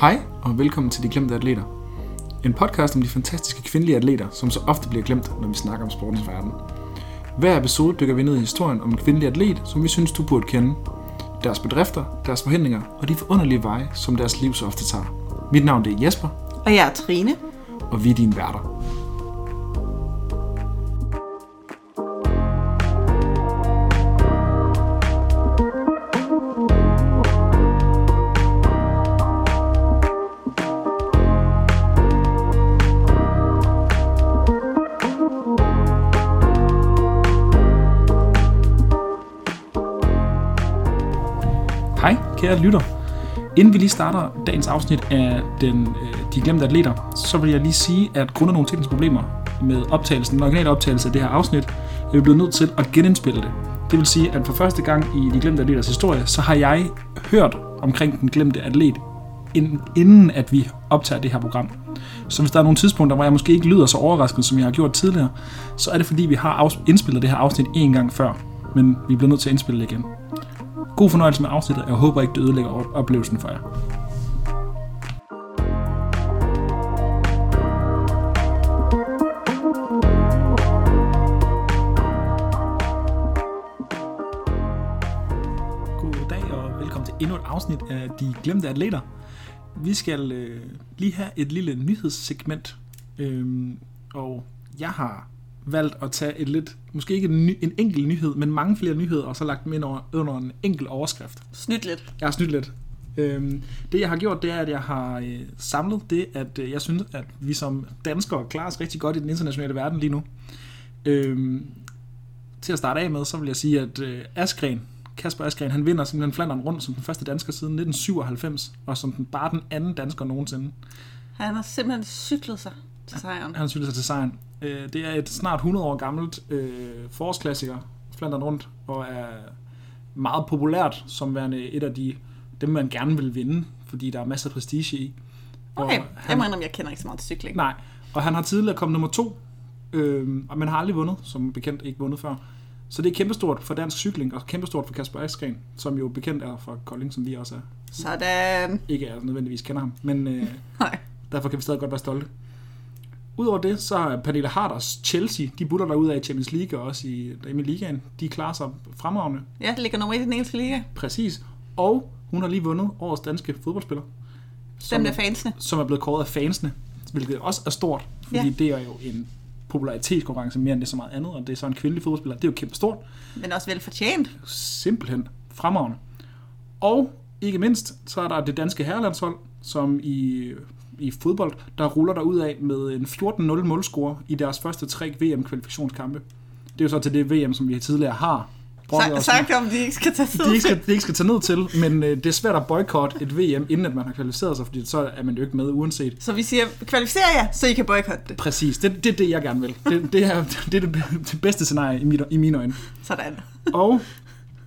Hej og velkommen til De Glemte Atleter. En podcast om de fantastiske kvindelige atleter, som så ofte bliver glemt, når vi snakker om sportens verden. Hver episode dykker vi ned i historien om en kvindelig atlet, som vi synes, du burde kende. Deres bedrifter, deres forhindringer og de forunderlige veje, som deres liv så ofte tager. Mit navn det er Jesper, Og jeg er Trine. og vi er dine værter. Kære lytter. Inden vi lige starter dagens afsnit af den, øh, De Glemte Atleter, så vil jeg lige sige, at grundet nogle tekniske problemer med optagelsen, den originale optagelse af det her afsnit, er vi blevet nødt til at genindspille det. Det vil sige, at for første gang i De Glemte Atleters historie, så har jeg hørt omkring den glemte atlet, inden- inden at vi optager det her program. Så hvis der er nogle tidspunkter, hvor jeg måske ikke lyder så overrasket, som jeg har gjort tidligere, så er det fordi, vi har indspillet det her afsnit en gang før. Men vi bliver nødt til at indspille det igen. God fornøjelse med afsnittet. Jeg håber ikke, det ødelægger oplevelsen for jer. God dag og velkommen til endnu et afsnit af De Glemte Atleter. Vi skal øh, lige have et lille nyhedssegment, øhm, og jeg har valgt at tage et lidt, måske ikke en, ny, en enkelt nyhed, men mange flere nyheder, og så lagt dem ind over, under en enkelt overskrift. Snydt lidt. Jeg har snydt lidt. Øhm, det jeg har gjort, det er, at jeg har øh, samlet det, at øh, jeg synes, at vi som danskere klarer os rigtig godt i den internationale verden lige nu. Øhm, til at starte af med, så vil jeg sige, at øh, Askren, Kasper Askren, han vinder simpelthen Flandern rundt som den første dansker siden 1997, og som den, bare den anden dansker nogensinde. Han har simpelthen cyklet sig til sejren. Han cykler sig til sejren. Øh, det er et snart 100 år gammelt øh, forårsklassiker, Flandern rundt, og er meget populært som værende et af de dem, man gerne vil vinde, fordi der er masser af prestige i. Okay, Og jeg må indrømme, jeg kender ikke så meget til cykling. Nej, og han har tidligere kommet nummer to, øh, og man har aldrig vundet, som bekendt ikke vundet før. Så det er kæmpestort for dansk cykling, og kæmpestort for Kasper Askren, som jo bekendt er fra Kolding, som vi også er. Sådan. Ikke er nødvendigvis kender ham, men øh, Nej. derfor kan vi stadig godt være stolte. Udover det, så er Pernille Harders Chelsea, de butter der ud af i Champions League og også i, i Ligaen. De klarer sig fremragende, Ja, det ligger nummer 1 i den engelske liga. præcis. Og hun har lige vundet årets danske fodboldspiller. Dem der fansene. som er blevet kåret af fansene, hvilket også er stort, fordi ja. Ja. det er jo en popularitetskonkurrence mere end det er så meget andet, og det er så en kvindelig fodboldspiller. Det er jo kæmpe stort. Men også velfortjent. Simpelthen fremragende. Og ikke mindst, så er der det danske herrelandshold, som i, i fodbold, der ruller der ud af med en 14-0 målscore i deres første tre VM-kvalifikationskampe. Det er jo så til det VM, som vi tidligere har brokket sagt om, de ikke skal tage tid de ikke skal, de ikke skal tage ned til, men øh, det er svært at boykotte et VM, inden at man har kvalificeret sig, fordi så er man jo ikke med uanset. Så vi siger, kvalificer jer, så I kan boykotte det. Præcis, det, det er det, jeg gerne vil. Det, det, er, det er det, det bedste scenarie i, mit, i mine øjne. Sådan. Og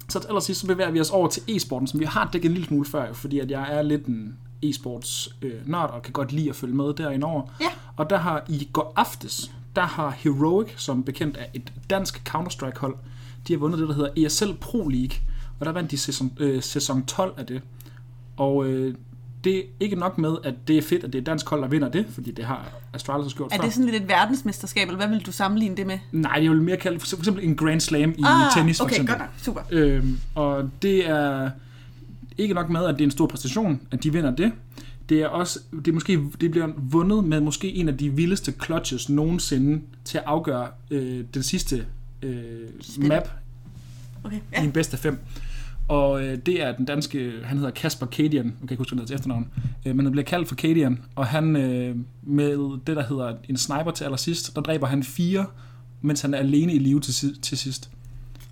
så til allersidst, så bevæger vi os over til e-sporten, som vi har dækket en lille smule før, fordi at jeg er lidt en e-sports øh, nørd, og kan godt lide at følge med derinde over. Ja. Og der har i går aftes, der har Heroic, som bekendt er et dansk Counter-Strike-hold, de har vundet det, der hedder ESL Pro League, og der vandt de sæson, øh, sæson 12 af det. Og øh, det er ikke nok med, at det er fedt, at det er dansk hold, der vinder det, fordi det har Astralis også gjort Er før. det sådan lidt et verdensmesterskab, eller hvad vil du sammenligne det med? Nej, det er jo mere kaldt for eksempel en Grand Slam i Ah, tennis, for okay, eksempel. godt nok. Super. Øhm, og det er ikke nok med, at det er en stor præstation, at de vinder det. Det er også, det, er måske, det bliver vundet med måske en af de vildeste clutches nogensinde til at afgøre øh, den sidste øh, map Okay, ja. i en bedste fem. Og øh, det er den danske, han hedder Kasper Kadian, jeg kan ikke huske, hvad til efternavn, øh, men han bliver kaldt for Kadian, og han øh, med det, der hedder en sniper til allersidst, der dræber han fire, mens han er alene i live til, til sidst.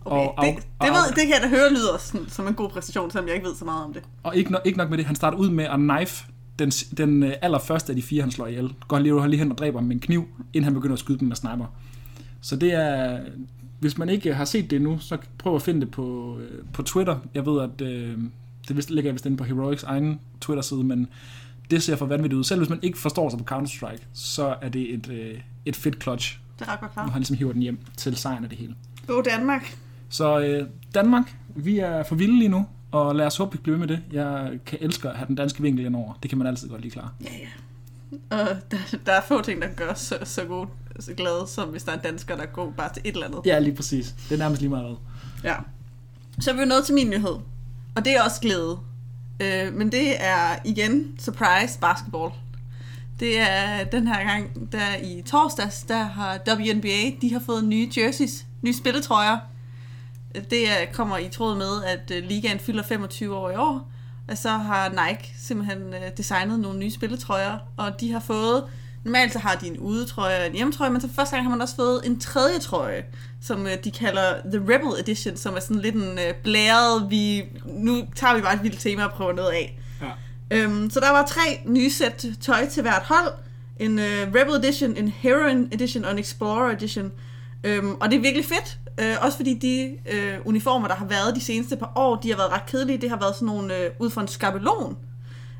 Okay, og det, det, og ved, af- det kan jeg da høre lyder sådan, som en god præstation, selvom jeg ikke ved så meget om det. Og ikke nok, ikke nok med det, han starter ud med at knife den, den øh, allerførste af de fire, han slår ihjel. Går han lige, lige hen og dræber ham med en kniv, inden han begynder at skyde dem med sniper. Så det er... Hvis man ikke har set det endnu, så prøv at finde det på, øh, på Twitter. Jeg ved, at øh, det vist, ligger vist inde på Heroics egen Twitter-side, men det ser for vanvittigt ud. Selv hvis man ikke forstår sig på Counter-Strike, så er det et, øh, et fedt clutch, Det er ret godt klart. han ligesom hiver den hjem til sejren af det hele. Go Danmark. Så øh, Danmark, vi er for vilde lige nu. Og lad os håbe, vi bliver med det. Jeg kan elske at have den danske vinkel indover. Det kan man altid godt lige klare. Ja, ja. Og der, der er få ting, der gør så, så god, så glade, som hvis der er en dansker, der går bare til et eller andet. Ja, lige præcis. Det er nærmest lige meget hvad. Ja. Så er vi jo nået til min nyhed. Og det er også glæde. Øh, men det er igen surprise basketball. Det er den her gang, der i torsdags, der har WNBA, de har fået nye jerseys, nye spilletrøjer. Det er, kommer i tråd med, at øh, ligaen fylder 25 år i år. Og så har Nike simpelthen øh, designet nogle nye spilletrøjer, og de har fået, normalt så har de en udetrøje og en hjemmetrøje, men så for første gang har man også fået en tredje trøje, som øh, de kalder The Rebel Edition, som er sådan lidt en øh, blæret, vi, nu tager vi bare et vildt tema og prøver noget af. Ja. Øhm, så der var tre nye sæt tøj til hvert hold. En uh, Rebel Edition, en Heroine Edition og en Explorer Edition. Øhm, og det er virkelig fedt. Øh, også fordi de øh, uniformer, der har været de seneste par år, de har været ret kedelige. Det har været sådan nogle øh, ud fra en skabelon.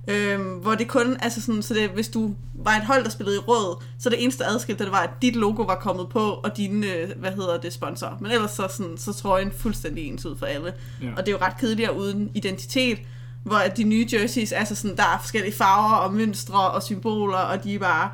Øhm, hvor det kun, altså sådan, så det, hvis du var et hold, der spillede i råd, så det eneste adskilte, det var, at dit logo var kommet på, og dine, øh, hvad hedder det, sponsor. Men ellers så, sådan, så tror jeg en fuldstændig ens ud for alle. Ja. Og det er jo ret kedeligt uden identitet, hvor at de nye jerseys, altså sådan, der er forskellige farver og mønstre og symboler, og de er bare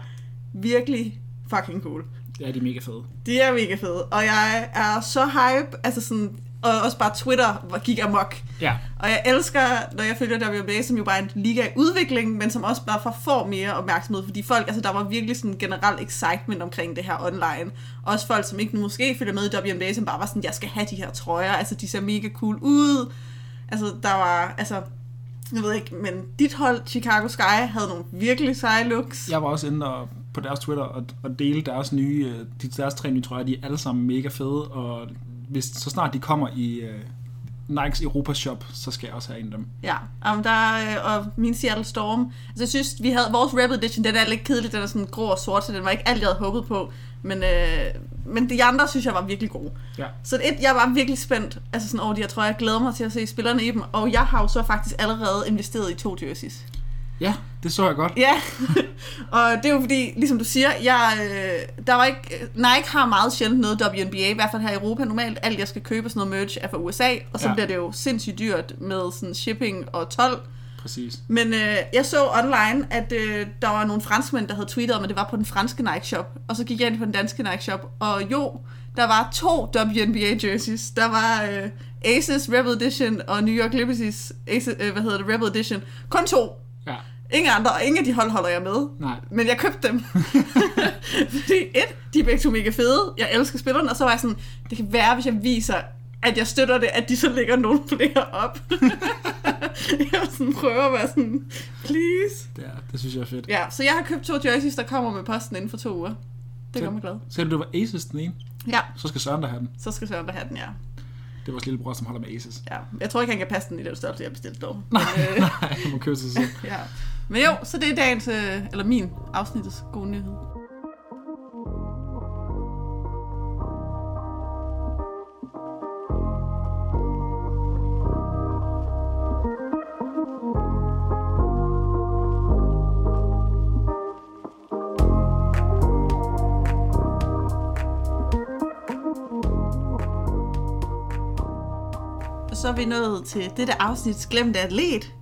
virkelig fucking cool. Ja, de er mega fede. De er mega fede, og jeg er så hype, altså sådan, og også bare Twitter gik amok. Ja, Og jeg elsker, når jeg følger WNBA, som jo bare er en liga i udvikling, men som også bare får, får mere opmærksomhed, fordi folk, altså der var virkelig sådan generelt excitement omkring det her online. Også folk, som ikke måske følger med i WNBA, som bare var sådan, jeg skal have de her trøjer, altså de ser mega cool ud. Altså der var, altså, jeg ved ikke, men dit hold, Chicago Sky, havde nogle virkelig seje looks. jeg var også inde og, på deres Twitter og, og dele deres nye, øh, de, deres tre nye trøjer. De er alle sammen mega fede, og hvis, så snart de kommer i uh, Nikes Europa Shop, så skal jeg også have en af dem. Ja, um, der, er- og min Seattle Storm. Altså, jeg synes, vi havde vores Rebel Edition, den er lidt kedelig, den er sådan grå og sort, så den var ikke alt, jeg havde håbet på. Men, øh, men de andre, synes jeg var virkelig gode. Ja. Så et, jeg var virkelig spændt altså sådan over de her trøjer. Jeg glæder mig til at se spillerne i dem. Og jeg har jo så faktisk allerede investeret i to jerseys. Ja, det så jeg godt. Ja, og det er jo fordi, ligesom du siger, jeg, øh, der var ikke, Nike har meget sjældent noget WNBA, i hvert fald her i Europa. Normalt alt, jeg skal købe sådan noget merch, er fra USA, og så Ja. bliver det jo sindssygt dyrt med sådan shipping og 12. Præcis. Men øh, jeg så online, at øh, der var nogle franskmænd, der havde tweetet om, at det var på den franske Nike Shop. Og så gik jeg ind på den danske Nike Shop, og jo, der var to WNBA jerseys. Der var øh, Aces Rebel Edition og New York Liberties Aces, øh, hvad hedder det, Rebel Edition. Kun to. Ja, Ingen andre, og ingen af de hold holder jeg med. nej. Men jeg købte dem. Fordi et, de er begge to mega fede. Jeg elsker spillerne. Og så var jeg sådan, det kan være, hvis jeg viser, at jeg støtter det, at de så lægger nogle flere op. jeg sådan, prøver at være sådan, please. Det, er, det synes jeg er fedt. Ja, så jeg har købt to jerseys, der kommer med posten inden for to uger. Det gør mig glad. Så du, det var Aces den ene, Ja, så skal Søren der have den. så skal Søren da have den, ja. Det er vores lillebror, som holder med Aces. ja. Jeg tror ikke, han kan passe den i den størrelse, jeg bestilte dog. Nej, Men, øh, nej, han må købe sig selv. ja. Men jo, så det er dagens, øh, eller min afsnittets gode nyhed. Så er vi nået til dette afsnits glemte atlet.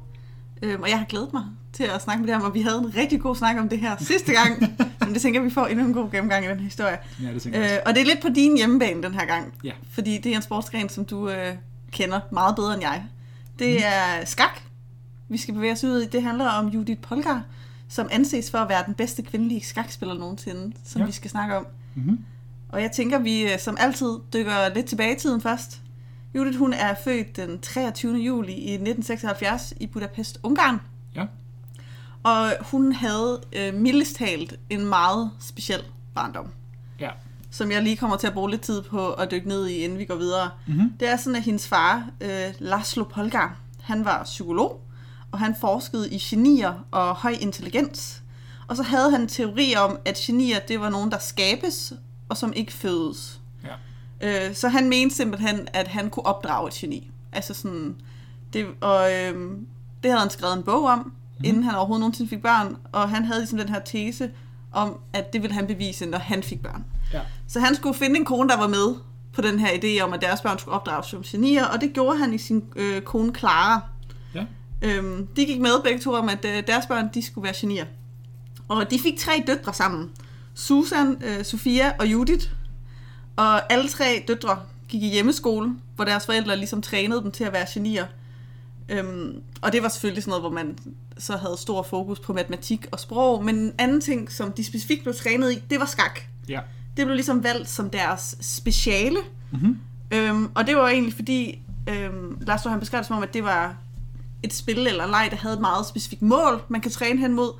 Øhm, og jeg har glædet mig til at snakke med dem, og vi havde en rigtig god snak om det her sidste gang. Men det tænker jeg, vi får endnu en god gennemgang i den her historie. Ja, det tænker jeg Øh, også. og det er lidt på din hjemmebane den her gang. Ja. Fordi det er en sportsgren, som du øh, kender meget bedre end jeg. Det Mhm. er skak, vi skal bevæge os ud i. Det handler om Judith Polgar, som anses for at være den bedste kvindelige skakspiller nogensinde, som Ja. vi skal snakke om. Mm-hmm. Og jeg tænker, vi øh, som altid dykker lidt tilbage i tiden først. Judith, hun er født den 23. juli i 1976 i Budapest, Ungarn. Og hun havde øh, mildest talt en meget speciel barndom, Ja. som jeg lige kommer til at bruge lidt tid på at dykke ned i, inden vi går videre. Mm-hmm. Det er sådan, at hendes far, øh, Laszlo Polgar, han var psykolog, og han forskede i genier og høj intelligens. Og så havde han en teori om, at genier, det var nogen, der skabes, og som ikke fødes. Ja. Øh, så han mente simpelthen, at han kunne opdrage et geni. Altså sådan, det, og øh, det havde han skrevet en bog om, mm. inden han overhovedet nogensinde fik børn, og han havde ligesom den her tese om, at det ville han bevise, når han fik børn. Ja. Så han skulle finde en kone, der var med på den her idé om, at deres børn skulle opdrages som genier, og det gjorde han i sin øh, kone Clara. Ja. Øhm, de gik med begge to om, at øh, deres børn de skulle være genier. Og de fik tre døtre sammen. Susan, øh, Sofia og Judith. Og alle tre døtre gik i hjemmeskole, hvor deres forældre ligesom trænede dem til at være genier. Øhm, og det var selvfølgelig sådan noget, hvor man så havde stor fokus på matematik og sprog. Men en anden ting, som de specifikt blev trænet i, det var skak. Ja. Det blev ligesom valgt som deres speciale. Mm-hmm. Øhm, og det var egentlig fordi, øhm, Lars han beskrev det som om, at det var et spil eller en leg, der havde et meget specifikt mål, man kan træne hen mod.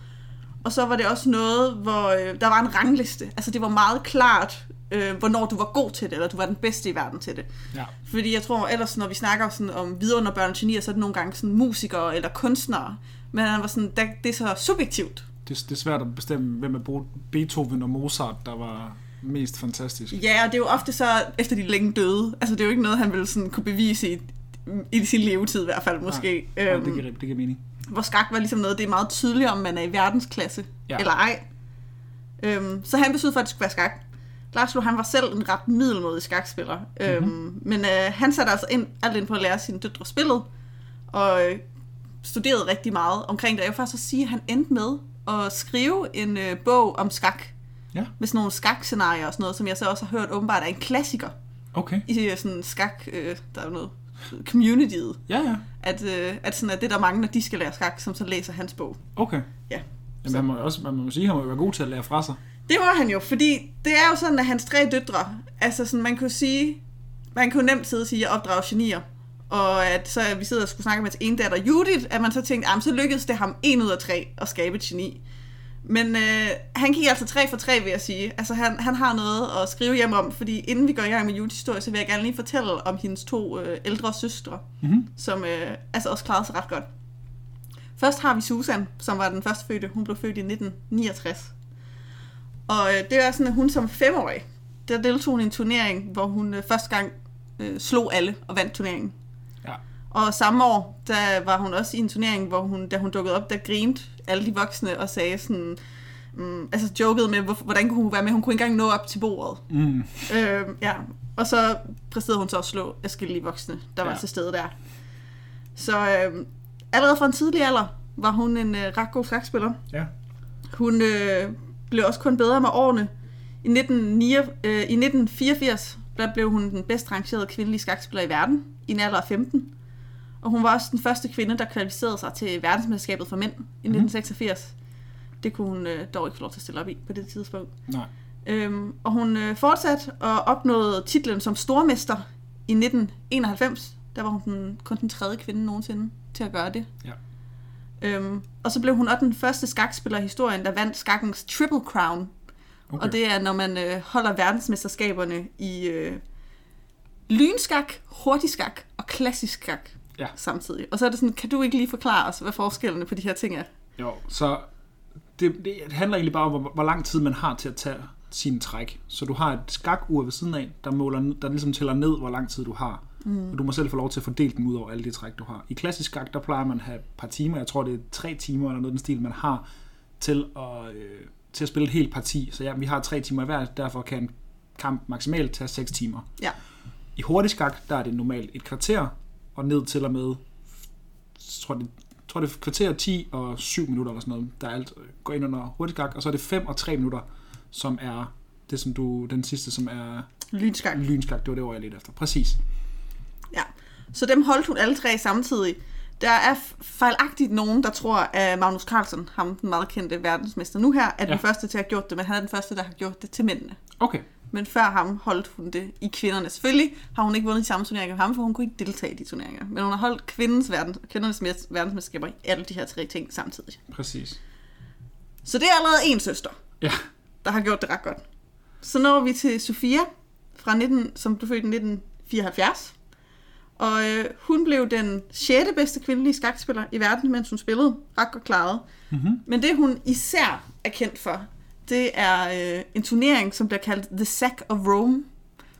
Og så var det også noget, hvor øh, der var en rangliste. Altså det var meget klart, øh, hvornår du var god til det, eller du var den bedste i verden til det. Ja. Fordi jeg tror ellers, når vi snakker sådan om vidunderbørn og genier, så er det nogle gange sådan musikere eller kunstnere. Men han var sådan, det, det er så subjektivt. Det, det er svært at bestemme, hvem Bo- Beethoven og Mozart, der var mest fantastisk. Ja, og det er jo ofte så, efter de længe døde. Altså det er jo ikke noget, han ville sådan kunne bevise i, i sin levetid i hvert fald måske. Nej, nej, Øhm, det, giver, det giver mening. hvor skak var ligesom noget, det er meget tydeligt, om man er i verdensklasse Ja. eller ej. Øhm, så han besluttede for, at det skulle være skak. Laszlo, han var selv en ret middelmodig skakspiller. Mm-hmm. Øhm, men øh, han satte altså ind, alt ind på at lære sine døtre spillet, og øh, studerede rigtig meget omkring det. Jeg vil faktisk også sige, at han endte med at skrive en øh, bog om skak, Ja, med sådan nogle skakscenarier og sådan noget, som jeg så også har hørt åbenbart er en klassiker okay. i øh, sådan skak, øh, der er noget communityet, Ja, ja. at, øh, at sådan, at det er der mange, når de skal lære skak, som så læser hans bog. Okay. Ja. Jamen, man må, også, man må sige, at han må være god til at lære fra sig. Det var han jo, fordi det er jo sådan, at hans tre døtre, altså sådan, man jo sige, man jo nemt sidde og sige, at jeg opdrager genier, og at så vi sidder og skulle snakke med hans ene datter Judith, at man så tænkte, at så lykkedes det ham en ud af tre at skabe et geni. Men øh, han gik altså tre for tre, vil jeg sige. Altså han, han har noget at skrive hjem om, fordi inden vi går i gang med Judiths historie, så vil jeg gerne lige fortælle om hendes to øh, ældre søstre, Mm-hmm. som øh, altså også klarede sig ret godt. Først har vi Susan, som var den første fødte. Hun blev født i 1969. Og øh, det var sådan, at hun som femårig, der deltog hun i en turnering, hvor hun øh, første gang øh, slog alle og vandt turneringen. Og samme år, der var hun også i en turnering, hvor hun, da hun dukkede op, der grinte alle de voksne og sagde sådan, mm, altså jokede med, hvor, hvordan kunne hun være med, hun kunne ikke engang nå op til bordet. Mm. Øh, ja, og så præsterede hun så at slå afskillige voksne, der var Ja. til stede der. Så øh, allerede fra en tidlig alder var hun en øh, ret god skakspiller. Ja. Hun øh, blev også kun bedre med årene. I, 1989, øh, i 1984 der blev hun den bedst rangerede kvindelige skakspiller i verden, i en alder af 15. Og hun var også den første kvinde, der kvalificerede sig til verdensmesterskabet for mænd i 1986. Det kunne hun øh, dog ikke få lov til at stille op i på det tidspunkt. Nej. Øhm, og hun øh, fortsatte og opnåede titlen som stormester i 1991. Der var hun den, kun den tredje kvinde nogensinde til at gøre det. Ja. Øhm, og så blev hun også den første skakspiller i historien, der vandt skakkens Triple Crown. Okay. Og det er, når man øh, holder verdensmesterskaberne i øh, lynskak, hurtigskak og klassisk skak Ja. samtidig. Og så er det sådan, kan du ikke lige forklare os, hvad forskellene på de her ting er? Jo, så det, det handler egentlig bare om, hvor, hvor lang tid man har til at tage sine træk. Så du har et skakur ved siden af, der, måler, der ligesom tæller ned, hvor lang tid du har. Mm. Og du må selv få lov til at fordele dem ud over alle de træk, du har. I klassisk skak, der plejer man at have et par timer. Jeg tror, det er tre timer eller noget den stil, man har til at, øh, til at spille et helt parti. Så ja, vi har tre timer hver, derfor kan en kamp maksimalt tage 6 timer. Ja. I hurtig skak, der er det normalt et kvarter, og ned til og med, tror det, tror det er kvarter 10 og 7 minutter eller sådan noget, der alt øh, går ind under hurtig skak, og så er det 5 og 3 minutter, som er det, som du, den sidste, som er Lynskak. lynskak, det var det ord, jeg lidt efter. Præcis. Ja, så dem holdt hun alle tre samtidig. Der er fejlagtigt nogen, der tror, at Magnus Carlsen, ham den meget kendte verdensmester nu her, er den Ja. første til at have gjort det, men han er den første, der har gjort det til mændene. Okay. Men før ham holdt hun det i kvinderne. Selvfølgelig har hun ikke vundet de samme turneringer med ham, for hun kunne ikke deltage i de turneringer. Men hun har holdt kvindens verden, kvindernes mes- verdensmesterskaber i alle de her tre ting samtidig. Præcis. Så det er allerede en søster, Ja. der har gjort det ret godt. Så når vi til Sofia, fra 19, som blev født i 1974. Og øh, hun blev den 6. bedste kvindelige skakspiller i verden, mens hun spillede. Ret godt klaret. Mm-hmm. Men det hun især er kendt for, det er øh, en turnering, som bliver kaldt The Sack of Rome.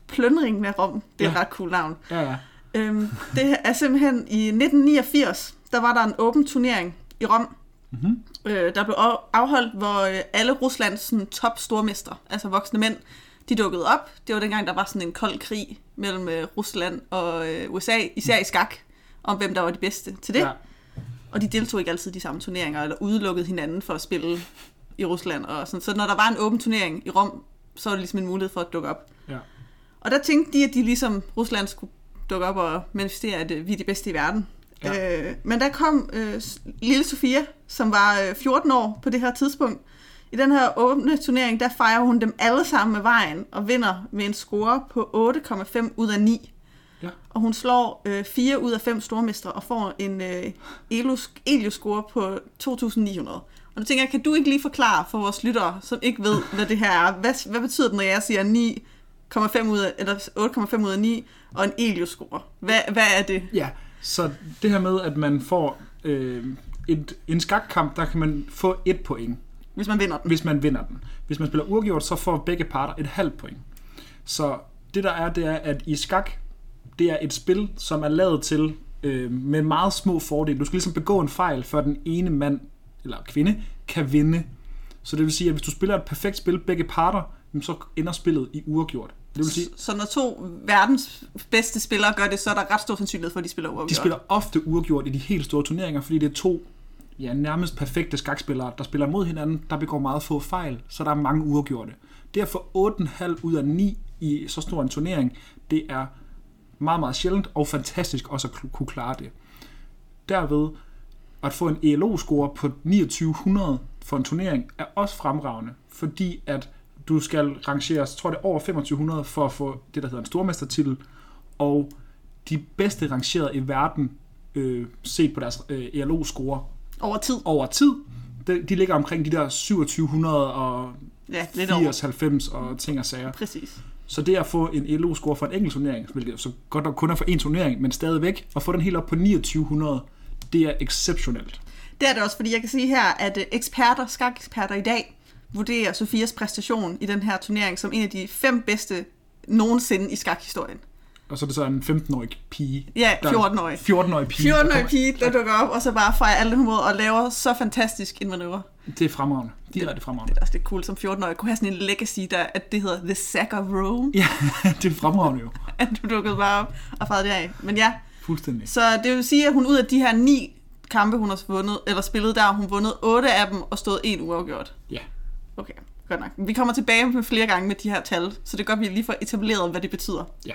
Plyndringen af Rom. Det er Ja. et ret cool navn. Ja, ja. Øhm, det er simpelthen i 1989, der var der en åben turnering i Rom, Mm-hmm. øh, der blev af- afholdt, hvor øh, alle Ruslands sådan, top stormester, altså voksne mænd, De dukkede op. Det var dengang, der var sådan en kold krig mellem øh, Rusland og øh, USA, især i skak, om hvem der var de bedste til det. Ja. Og de deltog ikke altid i de samme turneringer, eller udelukkede hinanden for at spille i Rusland. Og sådan. Så når der var en åben turnering i Rom, så var det ligesom en mulighed for at dukke op. Ja. Og der tænkte de, at de ligesom Rusland skulle dukke op og manifestere, at øh, vi er de bedste i verden. Ja. Øh, men der kom øh, lille Sofia, som var øh, 14 år på det her tidspunkt. I den her åbne turnering, der fejrer hun dem alle sammen med vejen og vinder med en score på 8,5 ud af 9. Ja. Og hun slår øh, 4 ud af 5 stormestre og får en øh, Elios-score på 2.900. Og nu tænker jeg, kan du ikke lige forklare for vores lyttere, som ikke ved, hvad det her er? Hvad, hvad betyder det, når jeg siger 9,5 ud af, eller 8,5 ud af 9 og en Elios-score? Hvad, hvad er det? Ja, så det her med, at man får øh, et, en skakkamp, der kan man få et point. Hvis man vinder den. Hvis man vinder den. Hvis man spiller uafgjort, så får begge parter et halvt point. Så det der er, det er, at i skak, det er et spil, som er lavet til øh, med meget små fordele. Du skal ligesom begå en fejl, før den ene mand eller kvinde kan vinde. Så det vil sige, at hvis du spiller et perfekt spil, begge parter, så ender spillet i uafgjort. Det vil sige, så når to verdens bedste spillere gør det, så er der ret stor sandsynlighed for, at de spiller uafgjort. De spiller ofte uafgjort i de helt store turneringer, fordi det er to ja, nærmest perfekte skakspillere, der spiller mod hinanden, der begår meget få fejl, så der er mange uafgjorte. Derfor 8,5 ud af 9 i så stor en turnering, det er meget, meget sjældent og fantastisk også at kunne klare det. Derved at få en ELO-score på 2900 for en turnering er også fremragende, fordi at du skal rangeres, tror det over 2500 for at få det, der hedder en stormestertitel, og de bedste rangerede i verden øh, set på deres øh, ELO-score over tid. Over tid. De, de ligger omkring de der 2700 og ja, 80, 90 og ting og sager. Præcis. Så det at få en ELO-score for en enkelt turnering, hvilket så godt nok kun er for en turnering, men stadigvæk, at få den helt op på 2900, det er exceptionelt. Det er det også, fordi jeg kan sige her, at øh, eksperter, skakeksperter i dag, vurderer Sofias præstation i den her turnering som en af de fem bedste nogensinde i skakhistorien. Og så er det så en 15-årig pige. Ja, 14-årig. 14-årig pige. 14-årig pige, der dukker op, og så bare fejrer alle humor og laver så fantastisk en manøvre. Det er fremragende. De det, er det fremragende. Det er også lidt cool som 14-årig. Kunne have sådan en legacy, der, at det hedder The Sack of Rome. Ja, det er fremragende jo. at du dukkede bare op og fejrede det af. Men ja. Fuldstændig. Så det vil sige, at hun ud af de her ni kampe, hun har vundet, eller spillet der, hun vundet otte af dem og stået en uafgjort. Ja. Okay, godt nok. Vi kommer tilbage med flere gange med de her tal, så det gør, at vi lige får etableret, hvad det betyder. Ja.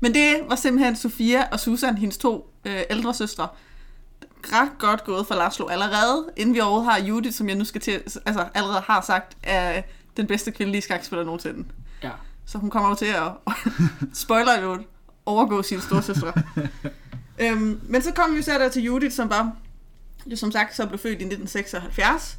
Men det var simpelthen Sofia og Susan, hendes to øh, ældre søstre. Ret godt gået for Laszlo allerede, inden vi overhovedet har Judith, som jeg nu skal til, altså allerede har sagt, er den bedste kvindelige skakspiller nogensinde. Ja. Så hun kommer jo til at, spoiler jo, overgå sine storsøstre. øhm, men så kom vi så der til Judith, som var, jo som sagt, så blev født i 1976.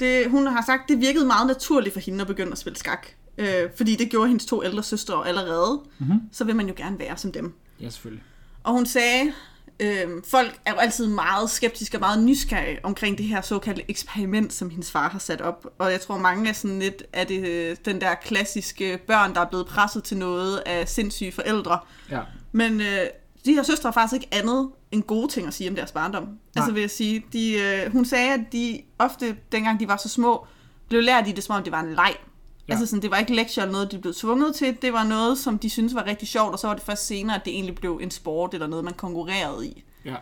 Det, hun har sagt, det virkede meget naturligt for hende at begynde at spille skak. Øh, fordi det gjorde hendes to ældre søstre allerede. Mm-hmm. Så vil man jo gerne være som dem. Ja, selvfølgelig. Og hun sagde, øh, folk er jo altid meget skeptiske og meget nysgerrige omkring det her såkaldte eksperiment, som hendes far har sat op. Og jeg tror, mange er sådan lidt af det, øh, den der klassiske børn, der er blevet presset til noget af sindssyge forældre. Ja. Men øh, de her søstre har faktisk ikke andet end gode ting at sige om deres barndom. Nej. Altså vil jeg sige, de, øh, hun sagde, at de ofte, dengang de var så små, blev lært i det, som om det var en leg. Ja. Altså sådan, det var ikke lektier eller noget, de blev tvunget til. Det var noget, som de syntes var rigtig sjovt, og så var det først senere, at det egentlig blev en sport eller noget, man konkurrerede i. Ja.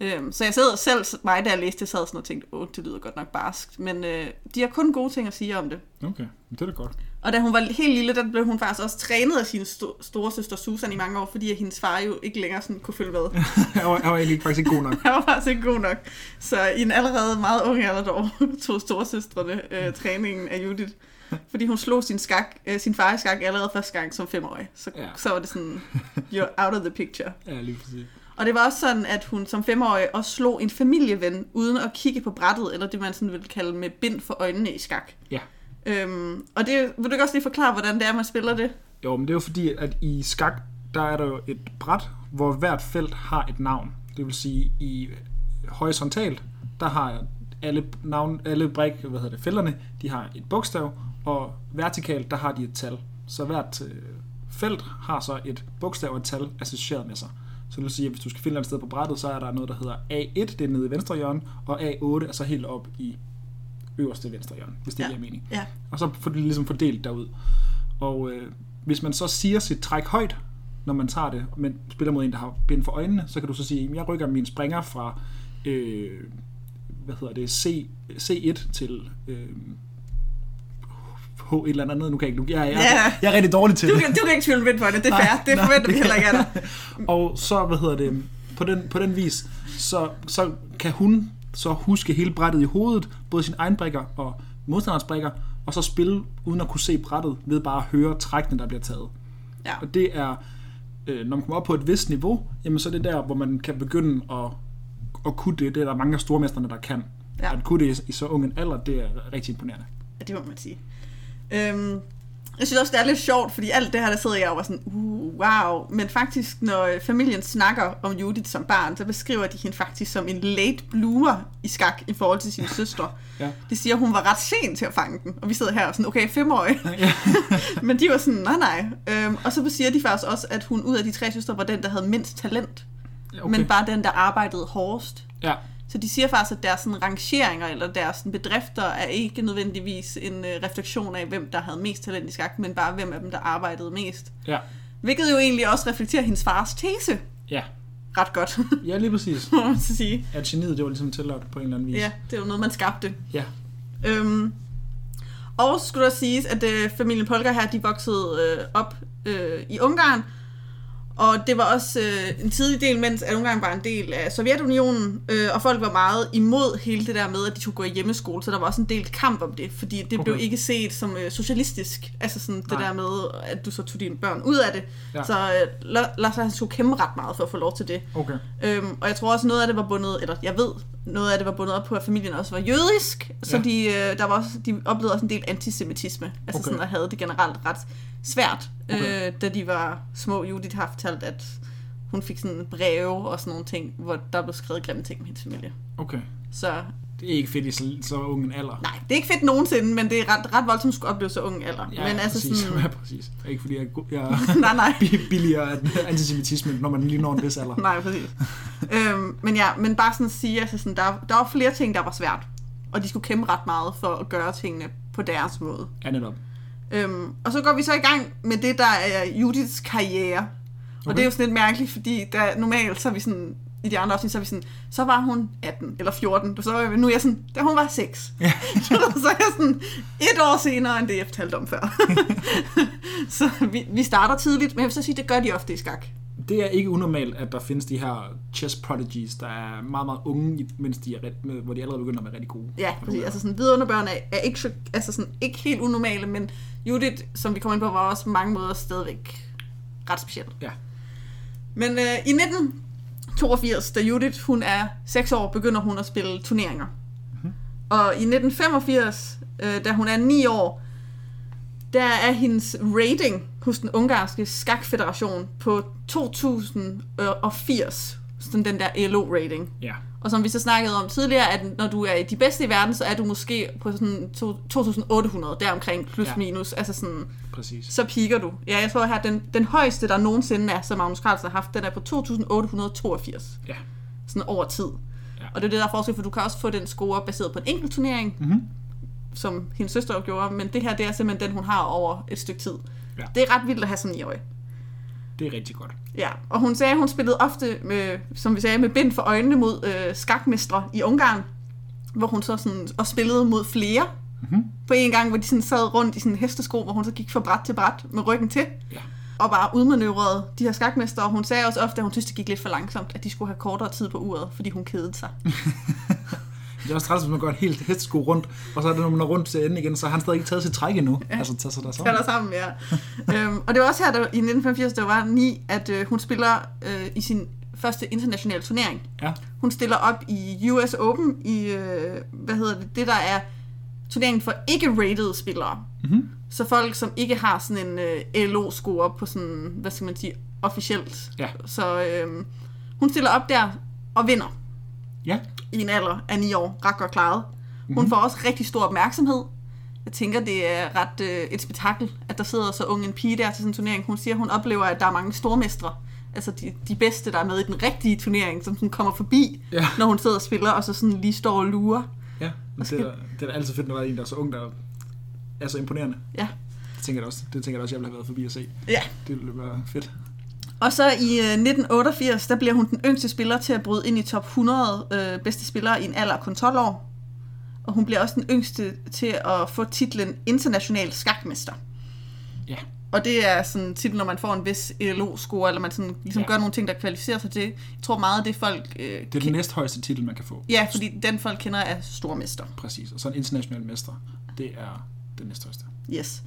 Øhm, så jeg sidder selv, mig da jeg læste det, sad sådan og tænkte, åh, det lyder godt nok barskt. Men øh, de har kun gode ting at sige om det. Okay, det er da godt. Og da hun var helt lille, der blev hun faktisk også trænet af sin sto- store søster Susan i mange år, fordi hendes far jo ikke længere sådan kunne følge med. jeg, var, jeg var egentlig faktisk ikke god nok. jeg var faktisk ikke god nok. Så i en allerede meget ung alder, der tog storesøstrene øh, træningen af Judith. Fordi hun slog sin, skak, øh, sin far i skak allerede første gang som femårig. Så, ja. så var det sådan, you're out of the picture. Ja, lige præcis. Og det var også sådan, at hun som femårig også slog en familieven, uden at kigge på brættet, eller det man sådan vil kalde med bind for øjnene i skak. Ja. Øhm, og det, vil du ikke også lige forklare, hvordan det er, man spiller det? Jo, men det er jo fordi, at i skak, der er der jo et bræt, hvor hvert felt har et navn. Det vil sige, i horisontalt, der har alle, navn, alle brik, hvad hedder det, felterne, de har et bogstav, og vertikalt, der har de et tal. Så hvert øh, felt har så et bogstav og et tal associeret med sig. Så det vil sige, at hvis du skal finde et sted på brættet, så er der noget, der hedder A1, det er nede i venstre hjørne, og A8 er så helt op i øverste venstre hjørne, hvis det ja. giver mening. Ja. Og så får det ligesom fordelt derud. Og øh, hvis man så siger sit træk højt, når man tager det, men spiller mod en, der har bind for øjnene, så kan du så sige, at jeg rykker min springer fra øh, hvad hedder det, C, C1 til øh, H et eller andet. Nu kan jeg ikke, jeg, jeg, jeg, Ja. jeg er rigtig dårlig til Du, det. kan- du kan ikke tvivle for det, det er Nej, fair. Det nej, forventer vi heller ikke af dig. Og så, hvad hedder det, på den, på den vis, så, så kan hun så huske hele brættet i hovedet, både sin egen brækker og modstanderens brækker, og så spille uden at kunne se brættet, ved bare at høre trækkene, der bliver taget. Ja. Og det er, øh, når man kommer op på et vist niveau, jamen så er det der, hvor man kan begynde at, at kunne det. Det er der mange af stormesterne, der kan. Ja. At kunne det i, i så ung en alder, det er rigtig imponerende. Ja, det må man sige. Øhm, jeg synes også, det er lidt sjovt, fordi alt det her, der sidder jeg og var sådan, uh, wow. Men faktisk, når familien snakker om Judith som barn, så beskriver de hende faktisk som en late bloomer i skak i forhold til sine søstre. Ja. De siger, hun var ret sen til at fange den. Og vi sidder her og sådan, okay, femårig. Ja. Men de var sådan, nej nej. Øhm, og så siger de faktisk også, at hun ud af de tre søstre var den, der havde mindst talent. Okay. Men bare den, der arbejdede hårdest. Ja, Så de siger faktisk, at deres sådan, rangeringer eller deres sådan, bedrifter er ikke nødvendigvis en øh, refleksion af, hvem der havde mest talent i skak, men bare hvem af dem, der arbejdede mest. ja, Hvilket jo egentlig også reflekterer hendes fars tese ja. ret godt, Ja, lige præcis. må man så sige. At geniet, det var ligesom tillært på en eller anden vis. Ja, det er jo noget, man skabte. ja. Øhm, og så skulle der siges, at øh, familien Polgar her, de voksede øh, op øh, i Ungarn, og det var også øh, en tidlig del, mens at Ungarn var en del af Sovjetunionen, øh, og folk var meget imod hele det der med, at de skulle gå i hjemmeskole, så der var også en del kamp om det, fordi det okay. blev ikke set som øh, socialistisk, altså sådan det Nej. der med, at du så tog dine børn ud af det. Ja. Så øh, La- Lars han skulle kæmpe ret meget for at få lov til det. Okay. Øhm, og jeg tror også, noget af det var bundet, eller jeg ved, noget af det var bundet op på, at familien også var jødisk, så Ja. de, øh, der var også, de oplevede også en del antisemitisme, altså Okay. sådan, og havde det generelt ret svært, Okay. øh, da de var små. Judith har fortalt, at hun fik sådan breve og sådan nogle ting, hvor der blev skrevet grimme ting om hendes familie. Okay. Så Det er ikke fedt i så, så ung en alder. nej, det er ikke fedt nogensinde, men det er ret, ret voldsomt at skulle opleve så ung en alder. Ja, men altså præcis. sådan, Ja, præcis. Ikke fordi jeg, er jeg er nej, nej. bi- billigere antisemitisme, når man lige når en vis alder. Nej, præcis. øhm, men ja, men bare sådan at sige, altså sådan, der, der var flere ting, der var svært. Og de skulle kæmpe ret meget for at gøre tingene på deres måde. Ja, netop. Øhm, og så går vi så i gang med det, der er Judiths karriere. Og Okay. det er jo sådan lidt mærkeligt, fordi der, normalt så er vi sådan, i de andre afsnit, så er vi sådan, så var hun 18 eller 14, så er vi- nu er jeg sådan, da hun var 6. Ja. så er jeg sådan et år senere, end det jeg fortalte om før. så vi, vi starter tidligt, men jeg vil så sige, det gør de ofte i skak. Det er ikke unormalt, at der findes de her chess prodigies, der er meget, meget unge, mens de er ret, hvor de allerede begynder at være rigtig gode. Ja, præcis. Altså sådan, vidunderbørn er, er ikke, så, altså sådan, ikke helt unormale, men Judith, som vi kommer ind på, var også på mange måder stadigvæk ret speciel. Ja. Men øh, i 1982, da Judith hun er 6 år, begynder hun at spille turneringer. Mm-hmm. Og i 1985, øh, da hun er 9 år, der er hendes rating hos den ungarske skakfederation på 2080. Sådan den der ELO-rating. Ja. Og som vi så snakkede om tidligere, at når du er de bedste i verden, så er du måske på sådan to- 2800, deromkring plus Ja. minus. Altså sådan, Præcis. så piker du. Ja, jeg tror her, den, den højeste, der nogensinde er, som Magnus Carlsen har haft, den er på 2882. Ja. Sådan over tid. Ja. Og det er det, der er forskel, for du kan også få den score baseret på en enkelt turnering, Mhm. som hendes søster jo gjorde, men det her, det er simpelthen den, hun har over et stykke tid. Ja. Det er ret vildt at have sådan en år. Det er rigtig godt. Ja, og hun sagde, at hun spillede ofte, med, som vi sagde, med bind for øjnene mod øh, skakmestre i Ungarn, hvor hun så sådan, og spillede mod flere Mhm. på en gang, hvor de sådan sad rundt i sådan en hestesko, hvor hun så gik fra bræt til bræt med ryggen til, Ja. og bare udmanøvrerede de her skakmestre, og hun sagde også ofte, at hun synes, det gik lidt for langsomt, at de skulle have kortere tid på uret, fordi hun kedede sig. Det er også træls, hvis man går en helt hestsko rundt, og så er det, når man når rundt til enden igen, så har han stadig ikke taget sit træk endnu. Ja. Altså, tager sig der Falder sammen. sammen, ja. øhm, og det var også her, der, i 1985, der var ni, at øh, hun spiller øh, i sin første internationale turnering. Ja. Hun stiller op i US Open i, øh, hvad hedder det, det der er turneringen for ikke-rated spillere. Mhm. Så folk, som ikke har sådan en øh, LO-score på sådan, hvad skal man sige, officielt. Ja. Så øh, hun stiller op der og vinder Ja. i en alder af 9 år. Ret godt klaret. Hun får også rigtig stor opmærksomhed. Jeg tænker, det er ret øh, et spektakel, at der sidder så ung en pige der til sådan en turnering. Hun siger, hun oplever, at der er mange stormestre. Altså de, de bedste, der er med i den rigtige turnering, som sådan kommer forbi, Ja. når hun sidder og spiller, og så sådan lige står og lurer. Ja, men det, er, det er altid fedt, når der er en, der er så ung, der er så imponerende. Ja. Det tænker jeg også, det tænker jeg også, jeg ville have været forbi at se. Ja. Det ville være fedt. Og så i øh, 1988, der bliver hun den yngste spiller til at bryde ind i top 100 øh, bedste spillere i en alder af kun 12 år. Og hun bliver også den yngste til at få titlen international skakmester. Ja. Og det er sådan titel, når man får en vis ELO-score, eller man sådan, ligesom Ja. gør nogle ting, der kvalificerer sig til. Jeg tror meget det folk... Øh, Det er den næsthøjeste titel, man kan få. Ja, fordi den folk kender er stormester. Præcis. Og så en international mester. Det er den næsthøjeste. Yes.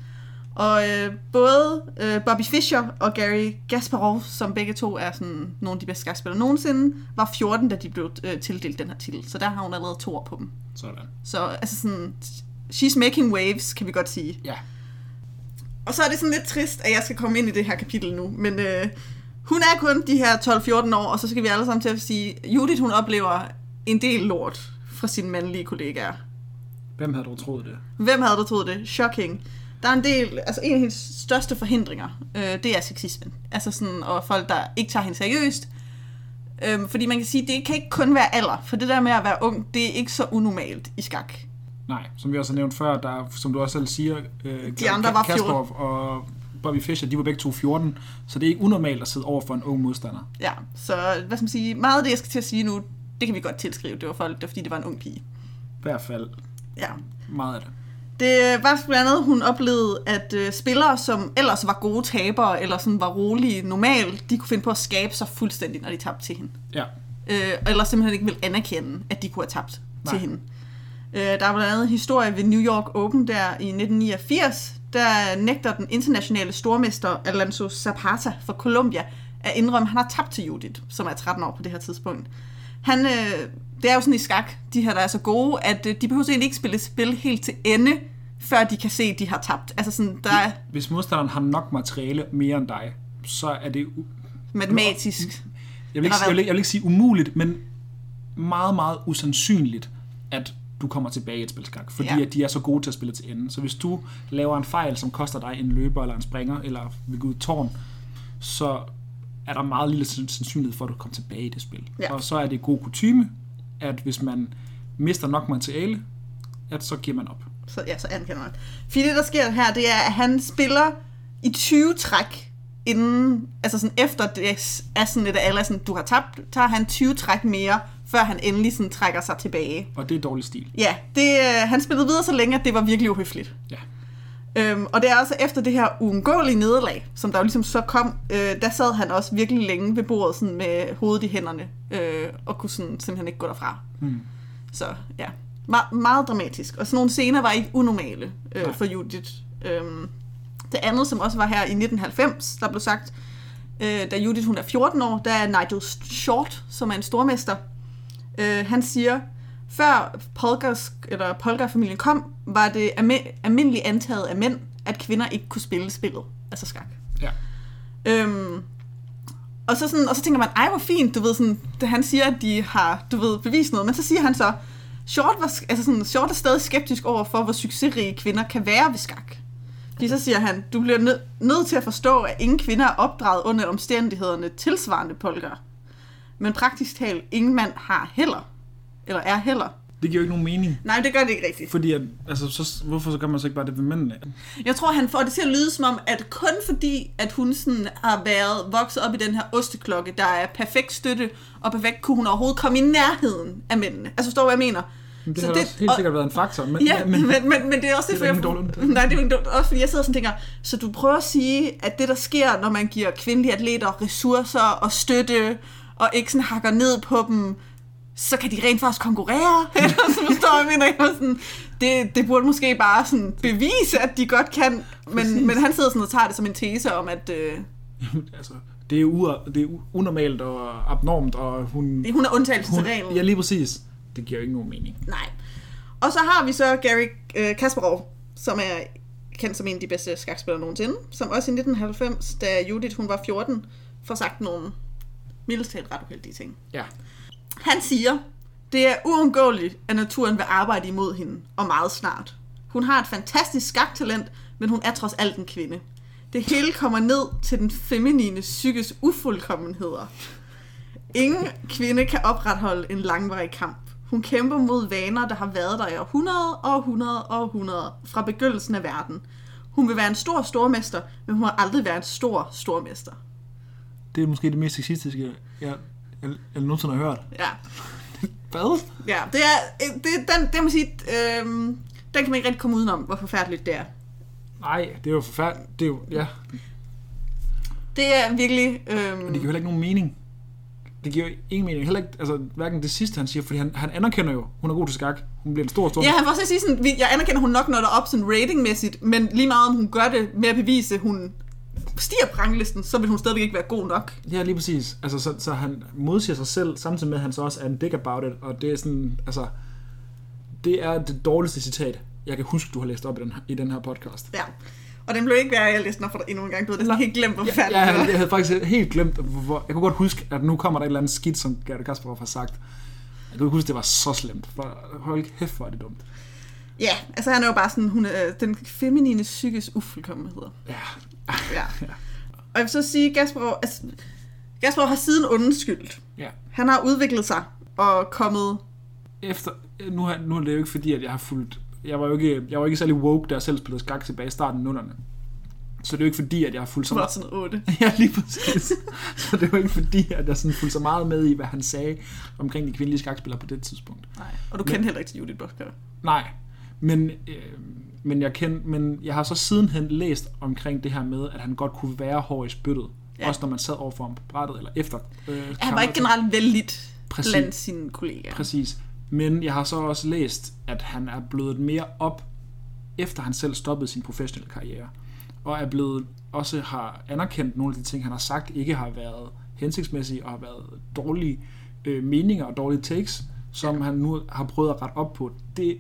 Og øh, både øh, Bobby Fischer og Gary Kasparov, som begge to er sådan nogle af de bedste skakspillere nogensinde, var 14, da de blev øh, tildelt den her titel. Så der har hun allerede to år på dem. Sådan. Så altså sådan, she's making waves, kan vi godt sige. Ja. Og så er det sådan lidt trist, at jeg skal komme ind i det her kapitel nu. Men øh, hun er kun de her 12-14 år, og så skal vi alle sammen til at sige, Judith hun oplever en del lort fra sine mandlige kollegaer. Hvem havde du troet det? Hvem havde du troet det? Shocking. Der er en del, altså en af hendes største forhindringer, øh, det er sexismen. Altså sådan, og folk, der ikke tager hende seriøst. Øhm, fordi man kan sige, det kan ikke kun være alder, for det der med at være ung, det er ikke så unormalt i skak. Nej, som vi også har nævnt før, der, som du også selv siger, øh, De andre var 14. Kasparov og Bobby Fischer, de var begge to 14, så det er ikke unormalt at sidde over for en ung modstander. Ja, så hvad skal man sige, meget af det, jeg skal til at sige nu, det kan vi godt tilskrive. Det var folk, det var fordi det var en ung pige. I hvert fald Ja. meget af det. Det var blandt andet, hun oplevede, at øh, spillere, som ellers var gode tabere, eller sådan var rolige normalt, de kunne finde på at skabe sig fuldstændig, når de tabte til hende. Ja, Øh, eller simpelthen ikke vil anerkende, at de kunne have tabt Nej. til hende. Øh, der er blandt andet en historie ved New York Open der i 1989, der nægter den internationale stormester Alonso Zapata fra Colombia at indrømme, at han har tabt til Judith, som er 13 år på det her tidspunkt. Han, øh, det er jo sådan i skak, de her der er så gode, at øh, de behøver egentlig ikke spille spil helt til ende, før de kan se, at de har tabt. Altså sådan, der er hvis modstanderen har nok materiale mere end dig, så er det, matematisk. jeg vil, ikke, jeg, vil, jeg vil ikke sige umuligt, men meget, meget usandsynligt, at du kommer tilbage i et spil skak, fordi Ja. at de er så gode til at spille til enden. Så hvis du laver en fejl, som koster dig en løber eller en springer, eller vil gå ud tårn, så er der meget lille sands- sandsynlighed for, at du kommer tilbage i det spil. Ja. Og så er det god kutyme, at hvis man mister nok materiale, at så giver man op. Så, ja, så anerkender man. Fordi det, der sker her, det er, at han spiller i 20 træk, inden, altså sådan efter det er sådan lidt, at alle sådan, du har tabt, tager han 20 træk mere, før han endelig sådan trækker sig tilbage. Og det er dårlig stil. Ja, det, øh, han spillede videre så længe, at det var virkelig uhøfligt. Ja. Øhm, og det er også efter det her uundgåelige nederlag, som der jo ligesom så kom, øh, der sad han også virkelig længe ved bordet sådan med hovedet i hænderne, øh, og kunne sådan simpelthen ikke gå derfra. Hmm. Så ja, Me- meget dramatisk. Og sådan nogle scener var ikke unormale øh, Nej. for Judith. Øhm, det andet, som også var her i 1990, der blev sagt, øh, da Judith hun er 14 år, der er Nigel Short, som er en stormester. Øh, han siger, før Polgars, eller Polgar-familien kom, var det almi- almindeligt antaget af mænd, at kvinder ikke kunne spille spillet, altså skak. Ja. Øhm, og, så sådan, og så tænker man, ej hvor fint, du ved, sådan, da han siger, at de har, du ved, bevist noget, men så siger han så, Short, var, altså sådan, Short er stadig skeptisk over for, hvor succesrige kvinder kan være ved skak. Fordi så siger han, du bliver nød, nødt til at forstå, at ingen kvinder er opdraget under omstændighederne tilsvarende polker. Men praktisk talt, ingen mand har heller. Eller er heller. Det giver jo ikke nogen mening. Nej, det gør det ikke rigtigt. Fordi, at, altså, så, hvorfor så gør man så ikke bare det ved mændene? Jeg tror, han får det til at lyde som om, at kun fordi, at hun sådan har været vokset op i den her osteklokke, der er perfekt støtte og perfekt, kunne hun overhovedet komme i nærheden af mændene. Altså, forstår du, hvad jeg mener? Men det Så har det- også helt og- sikkert været en faktor. Men, Ja, men, men, men, men det er også det, er for da jeg. Nej, det er jo også fordi jeg sidder sådan og tænker, så du prøver at sige, at det der sker, når man giver kvindelige atleter ressourcer og støtte, og ikke sådan hakker ned på dem, så kan de rent faktisk konkurrere. Eller så forstår jeg, mener jeg var sådan, det, det burde måske bare sådan bevise, at de godt kan. Præcis. Men, men han sidder sådan og tager det som en tese om, at øh, altså, det er, u- det er unormalt og abnormt, og hun... hun er undtagelse til reglen. ja, lige præcis. Det giver jo ikke nogen mening. Nej. Og så har vi så Gary øh, Kasparov, som er kendt som en af de bedste skakspillere nogensinde, som også i 1990, da Judith hun var 14, får sagt nogle mildest talt ret uheldige ting. Ja. Han siger, det er uundgåeligt, at naturen vil arbejde imod hende, og meget snart. Hun har et fantastisk skaktalent, men hun er trods alt en kvinde. Det hele kommer ned til den feminine psykes ufuldkommenheder. Ingen kvinde kan opretholde en langvarig kamp. Hun kæmper mod vaner, der har været der i århundreder og århundreder og århundreder fra begyndelsen af verden. Hun vil være en stor stormester, men hun har aldrig været en stor stormester. Det er måske det mest sexistiske, jeg, jeg, jeg nogensinde har hørt. Ja, Hvad? ja det er, øh, det, den, det må sige, øh, den kan man ikke rigtig komme udenom, hvor forfærdeligt det er. Nej, det er jo forfærdeligt. Det er jo, ja. Det er virkelig... Øh, Men det giver heller ikke nogen mening. Det giver ingen mening. Heller ikke, altså, hverken det sidste, han siger, fordi han, han anerkender jo, hun er god til skak. Hun bliver en stor, stor... Ja, han får også sige sådan, jeg anerkender, hun nok når der op sådan ratingmæssigt, men lige meget om hun gør det med at bevise, hun stiger på ranglisten, så vil hun stadigvæk ikke være god nok. Ja, lige præcis. Altså, så, så han modsiger sig selv, samtidig med, at han så også er en dick about it, og det er sådan, altså, det er det dårligste citat, jeg kan huske, du har læst op i den, i den her podcast. Ja. Og den blev ikke værre, jeg læste den for dig endnu en gang. Du havde næsten helt glemt, hvor Ja, jeg, det var. jeg havde faktisk helt glemt, hvor, jeg kunne godt huske, at nu kommer der et eller andet skidt, som Gert Kasparov har sagt. Jeg kunne huske, det var så slemt. For, hold kæft, hvor er det dumt. Ja, altså han er jo bare sådan, hun er den feminine psykisk ufuldkommenhed. Ja, Ja. Og jeg vil så sige, Gasparov, altså, Gasparov har siden undskyldt. ja. Han har udviklet sig og kommet... Efter, nu, har, nu er det jo ikke fordi, at jeg har fulgt... Jeg var jo ikke, jeg var ikke særlig woke, da jeg selv spillede skak tilbage i starten af nullerne. Så det er jo ikke fordi, at jeg har fulgt så Som var meget... sådan 8. Ja, lige præcis. så det var ikke fordi, at jeg sådan fulgte så meget med i, hvad han sagde omkring de kvindelige skakspillere på det tidspunkt. Nej. Og du kendte heller ikke til Judith Butler. Nej, men, øh, men, jeg kend, men jeg har så sidenhen læst omkring det her med, at han godt kunne være hård i spyttet. Ja. Også når man sad over for ham på brættet, eller efter. Øh, Han var ikke generelt vældigt Præcis. blandt sine kollegaer. Præcis. Men jeg har så også læst, at han er blevet mere op, efter han selv stoppede sin professionelle karriere. Og er blevet, også har anerkendt nogle af de ting, han har sagt, ikke har været hensigtsmæssige og har været dårlige øh, meninger og dårlige takes, som han nu har prøvet at rette op på. Det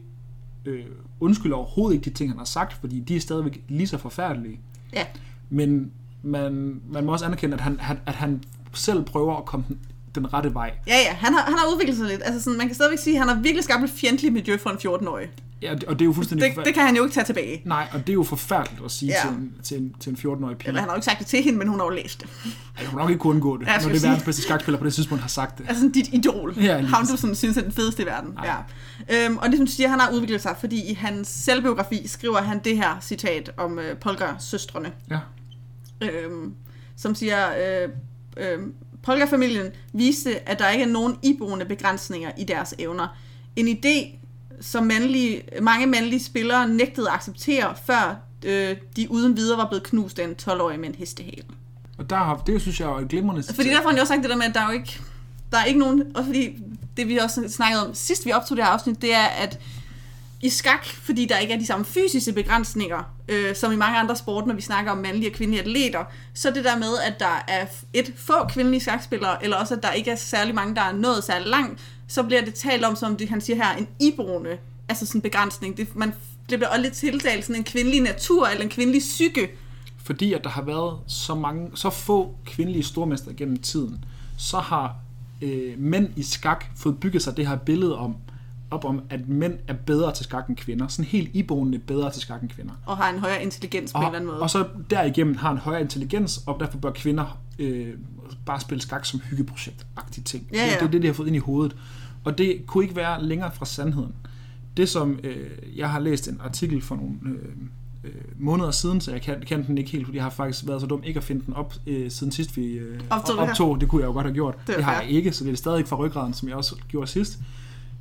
øh, undskylder overhovedet ikke de ting, han har sagt, fordi de er stadigvæk lige så forfærdelige. Ja. Men man, man må også anerkende, at han, han- at han selv prøver at komme den, den rette vej. Ja, ja, han har, han har udviklet sig lidt. Altså sådan, man kan stadigvæk sige, at han har virkelig skabt et fjendtligt miljø for en 14-årig. Ja, og det er jo fuldstændig Det, det kan han jo ikke tage tilbage. Nej, og det er jo forfærdeligt at sige Ja. ja. til, en, til, en, til en 14-årig pige. Eller han har jo ikke sagt det til hende, men hun har jo læst det. Ej, hun har nok ikke kunne undgå det, Ja, når det er sige. verdens bedste skakspiller på det tidspunkt har sagt det. Altså dit idol. Ja, Ham du sådan, synes er den fedeste i verden. Nej. Ja. Øhm, og det som du siger, han har udviklet sig, fordi i hans selvbiografi skriver han det her citat om øh, Polgar-søstrene. Ja. øhm, som siger, øh, øh, Polka-familien viste, at der ikke er nogen iboende begrænsninger i deres evner. En idé, som mandlige, mange mandlige spillere nægtede at acceptere, før øh, de uden videre var blevet knust af en 12-årig med en hestehale. Og der har, det synes jeg er et glimrende Fordi derfor har han jo også sagt det der med, at der er jo ikke, der er ikke nogen, også fordi det vi også snakkede om sidst vi optog det her afsnit, det er, at i skak, fordi der ikke er de samme fysiske begrænsninger, øh, som i mange andre sport, når vi snakker om mandlige og kvindelige atleter, så det der med, at der er et få kvindelige skakspillere, eller også at der ikke er særlig mange, der er nået særlig langt, så bliver det talt om, som det, han siger her, en iboende, altså sådan en begrænsning. Det, man, det bliver også lidt tiltalt sådan en kvindelig natur, eller en kvindelig psyke. Fordi at der har været så mange, så få kvindelige stormester gennem tiden, så har øh, mænd i skak fået bygget sig det her billede om, op om, at mænd er bedre til skak end kvinder. Sådan helt iboende bedre til skak end kvinder. Og har en højere intelligens på en Og, eller anden måde. og så derigennem har en højere intelligens, og derfor bør kvinder øh, bare spille skak som hyggeprojekt-agtige ting. Ja, ja. Det, det er det, de har fået ind i hovedet. Og det kunne ikke være længere fra sandheden. Det som, øh, jeg har læst en artikel for nogle øh, øh, måneder siden, så jeg kan, kan den ikke helt, fordi jeg har faktisk været så dum ikke at finde den op, øh, siden sidst vi øh, Optog optog. Det kunne jeg jo godt have gjort. Det Det, har jeg ikke, så det er stadig fra ryggraden, som jeg også gjorde sidst.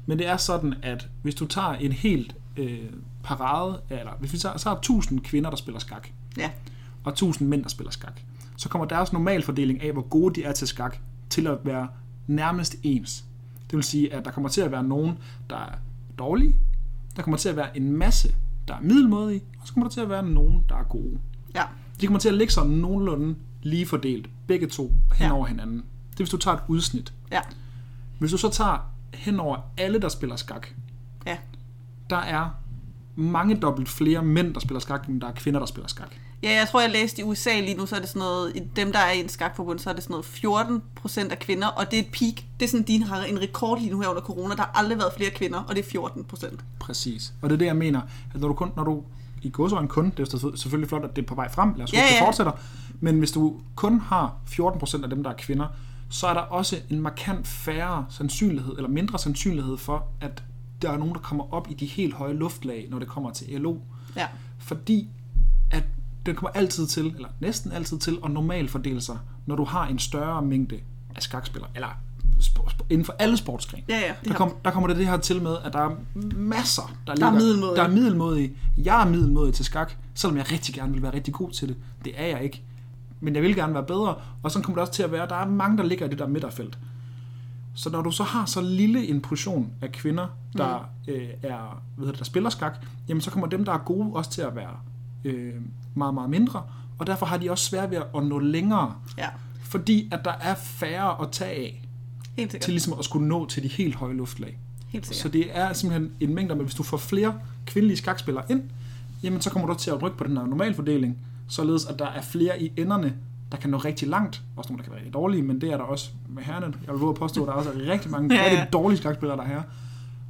Men det er sådan, at hvis du tager en helt øh, parade, eller hvis vi tager, så har 1000 kvinder, der spiller skak, Ja. og 1000 mænd, der spiller skak, så kommer deres normalfordeling af, hvor gode de er til skak, til at være nærmest ens. Det vil sige, at der kommer til at være nogen, der er dårlige, der kommer til at være en masse, der er middelmådige, og så kommer der til at være nogen, der er gode. Ja. De kommer til at ligge sådan nogenlunde lige fordelt, begge to hen Ja. over hinanden. Det er, hvis du tager et udsnit. Ja. Hvis du så tager hen over alle, der spiller skak, Ja. der er mange dobbelt flere mænd, der spiller skak, end der er kvinder, der spiller skak. Ja, jeg tror, jeg læste i USA lige nu, så er det sådan noget, i dem, der er i en skakforbund, så er det sådan noget 14 procent af kvinder, og det er et peak. Det er sådan, de har en rekord lige nu her under corona. Der har aldrig været flere kvinder, og det er 14 procent. Præcis. Og det er det, jeg mener, at når du kun, når du i godsøjne kun, det er selvfølgelig flot, at det er på vej frem, lad os Ja, håbe, det fortsætter, men hvis du kun har 14% af dem, der er kvinder, så er der også en markant færre sandsynlighed, eller mindre sandsynlighed for, at der er nogen, der kommer op i de helt høje luftlag, når det kommer til LO. Ja. Fordi at den kommer altid til, eller næsten altid til, at normalt fordele sig, når du har en større mængde af skakspillere, eller inden for alle sportsgrene. Ja, ja, Der, kom, der kommer det det her til med, at der er masser, der, Der er ligger, middelmådige. der er middelmådige. Jeg er middelmådig til skak, selvom jeg rigtig gerne vil være rigtig god til det. Det er jeg ikke. Men jeg vil gerne være bedre, og så kommer det også til at være, at der er mange, der ligger i det der midterfelt. Så når du så har så lille en portion af kvinder, der, mm. øh, er, hvad hedder det, der spiller skak, jamen så kommer dem, der er gode, også til at være øh, meget, meget mindre. Og derfor har de også svært ved at nå længere, Ja, fordi at der er færre at tage af, helt sikkert. til ligesom at skulle nå til de helt høje luftlag. Helt sikkert. Så det er simpelthen en mængde, men hvis du får flere kvindelige skakspillere ind, jamen så kommer du til at rykke på den her normalfordeling, således at der er flere i enderne, der kan nå rigtig langt. Også nogle, der kan være rigtig dårlige, men det er der også med herrerne. Jeg vil våge at påstå, at der også er rigtig mange ja, ja. rigtig dårlige skakspillere, der er her.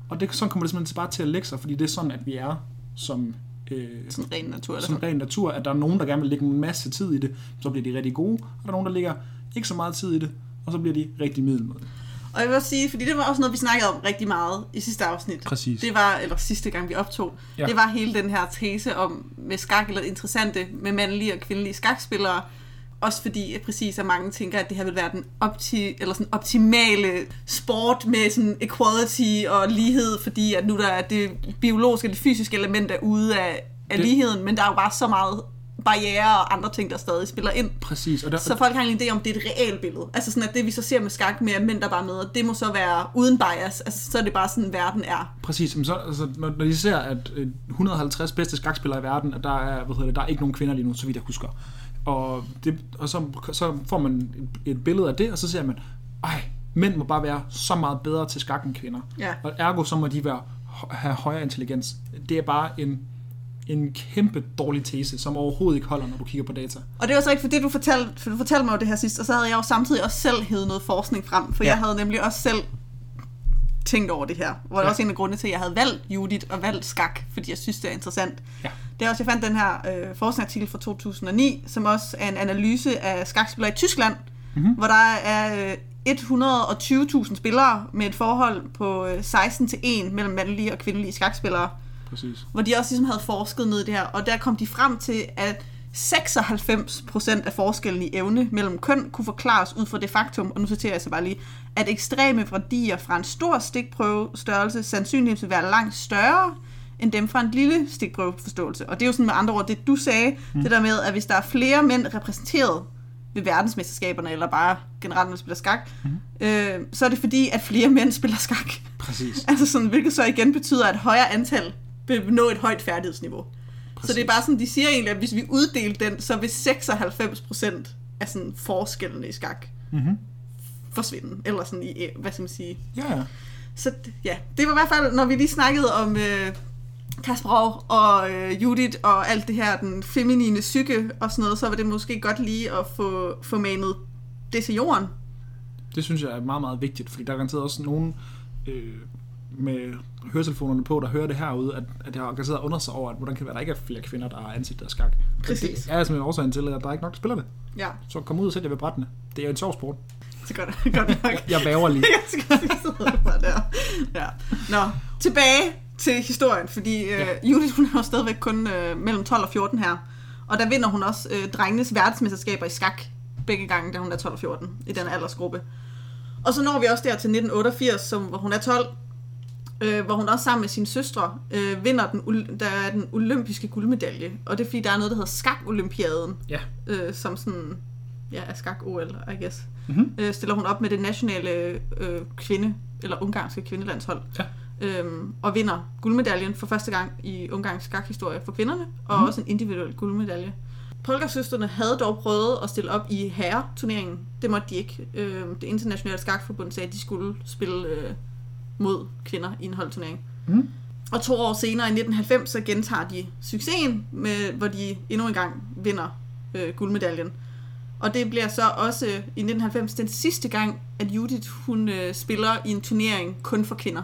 Og det, sådan kommer det simpelthen bare til at lægge sig, fordi det er sådan, at vi er som, øh, Sådan ren natur. Eller sådan. ren natur, at der er nogen, der gerne vil lægge en masse tid i det, så bliver de rigtig gode, og der er nogen, der lægger ikke så meget tid i det, og så bliver de rigtig middelmåde. Og jeg vil også sige, fordi det var også noget, vi snakkede om rigtig meget i sidste afsnit. Præcis. Det var, eller sidste gang vi optog, ja. det var hele den her tese om med skak, eller interessante med mandlige og kvindelige skakspillere. Også fordi at præcis at mange tænker, at det her vil være den opti, eller sådan optimale sport med sådan equality og lighed, fordi at nu der er det biologiske og det fysiske element er ude af, af Det- ligheden, men der er jo bare så meget barriere og andre ting, der stadig spiller ind. Præcis, og der, Så folk har en idé om, det er et realt billede. Altså sådan, at det vi så ser med skak med at mænd, der bare med, det må så være uden bias. Altså, så er det bare sådan, verden er. Præcis, men så, altså, når, når de ser, at øh, 150 bedste skakspillere i verden, at der er, hvad hedder det, der er ikke nogen kvinder lige nu, så vidt jeg husker. Og, det, og så, så får man et, billede af det, og så ser man, ej, mænd må bare være så meget bedre til skak end kvinder. Ja. Og ergo så må de være, have højere intelligens. Det er bare en, en kæmpe dårlig tese, som overhovedet ikke holder, når du kigger på data. Og det var så ikke for det, du fortalte, for du fortalte mig jo det her sidst, og så havde jeg jo samtidig også selv hævet noget forskning frem, for Ja. jeg havde nemlig også selv tænkt over det her. Hvor det Ja. også en af grundene til, at jeg havde valgt Judith og valgt skak, fordi jeg synes, det er interessant. Ja. Det er også, jeg fandt den her øh, forskningsartikel fra 2009, som også er en analyse af skakspillere i Tyskland, Mhm. mm-hmm. hvor der er øh, 120.000 spillere med et forhold på øh, 16 til 1 mellem mandlige og kvindelige skakspillere, Præcis. hvor de også ligesom havde forsket ned i det her, og der kom de frem til, at 96% af forskellen i evne mellem køn kunne forklares ud fra det faktum, og nu citerer jeg så bare lige, at ekstreme værdier fra en stor stikprøvestørrelse sandsynligvis vil være langt større end dem fra en lille stikprøveforståelse. Og det er jo sådan med andre ord, det du sagde, mm. det der med, at hvis der er flere mænd repræsenteret ved verdensmesterskaberne, eller bare generelt, når man spiller skak, mm. øh, så er det fordi, at flere mænd spiller skak. Præcis. Altså sådan, hvilket så igen betyder, at et højere antal vil nå et højt færdighedsniveau. Præcis. Så det er bare sådan, de siger egentlig, at hvis vi uddelte den, så vil 96% af sådan forskellene i skak Mm-hmm. forsvinde. Eller sådan i, hvad skal man sige. Ja, ja. Så ja, det var i hvert fald, når vi lige snakkede om øh, Kasparov og øh, Judith og alt det her, den feminine psyke og sådan noget, så var det måske godt lige at få, få manet det til jorden. Det synes jeg er meget, meget vigtigt, fordi der er garanteret også nogen øh, med høretelefonerne på, der hører det herude, at, at jeg har garanteret undret sig over, at hvordan kan det være, at der ikke er flere kvinder, der har ansigt af skak. Præcis. Det er simpelthen årsagen til, at der er ikke nok, der spiller det. Ja, Så kom ud og sæt jer ved brættene. Det er jo en sjov sport. så godt, godt nok. Jeg væver lige. Jeg skal sidde bare der. Ja. Nå, tilbage til historien, fordi øh, Ja. Judith, hun er jo stadigvæk kun øh, mellem 12 og 14 her. Og der vinder hun også øh, drengenes verdensmesterskaber i skak begge gange, da hun er 12 og 14 i den aldersgruppe. Og så når vi også der til 1988, som, hvor hun er 12, øh, hvor hun også sammen med sine søstre øh, vinder den, der er den olympiske guldmedalje. Og det er fordi, der er noget, der hedder skak-olympiaden, Ja. øh, som sådan, ja, er skak-OL, I guess. Mm-hmm. Øh, stiller hun op med det nationale øh, kvinde, eller ungarske kvindelandshold. Ja. Øhm, og vinder guldmedaljen for første gang i Ungarns skakhistorie for kvinderne, og Mhm. også en individuel guldmedalje. Polka-søsterne havde dog prøvet at stille op i herreturneringen. Det måtte de ikke. Øh, det internationale skakforbund sagde, at de skulle spille øh, mod kvinder i en holdturnering. Mm. Og to år senere, i 1990, så gentager de succesen, med, hvor de endnu en gang vinder øh, guldmedaljen. Og det bliver så også i 1990 den sidste gang, at Judith hun øh, spiller i en turnering kun for kvinder.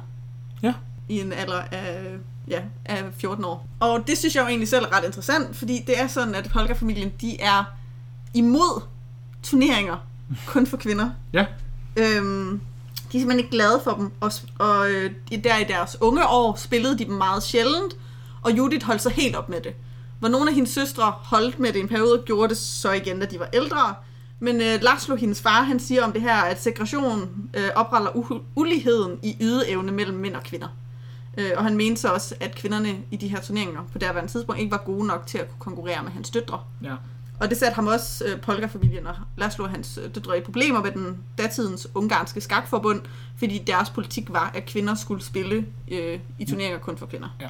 Ja. I en alder af, ja, af 14 år. Og det synes jeg jo egentlig selv er ret interessant, fordi det er sådan, at Polka-familien, de er imod turneringer kun for kvinder. Ja. Øhm, de er simpelthen ikke glade for dem, og, og øh, der i deres unge år spillede de dem meget sjældent, og Judith holdt sig helt op med det. hvor nogle af hendes søstre holdt med det en periode, gjorde det så igen, da de var ældre. Men øh, Laszlo, hendes far, han siger om det her, at segregation øh, opretter u- uligheden i ydeevne mellem mænd og kvinder. Øh, og han mente så også, at kvinderne i de her turneringer på derværende tidspunkt ikke var gode nok til at kunne konkurrere med hans døtre. Ja. Og det satte ham også, øh, Polka-familien og Laszlo og hans øh, døtre, i problemer med den datidens ungarske skakforbund, fordi deres politik var, at kvinder skulle spille øh, i turneringer kun for kvinder. Ja.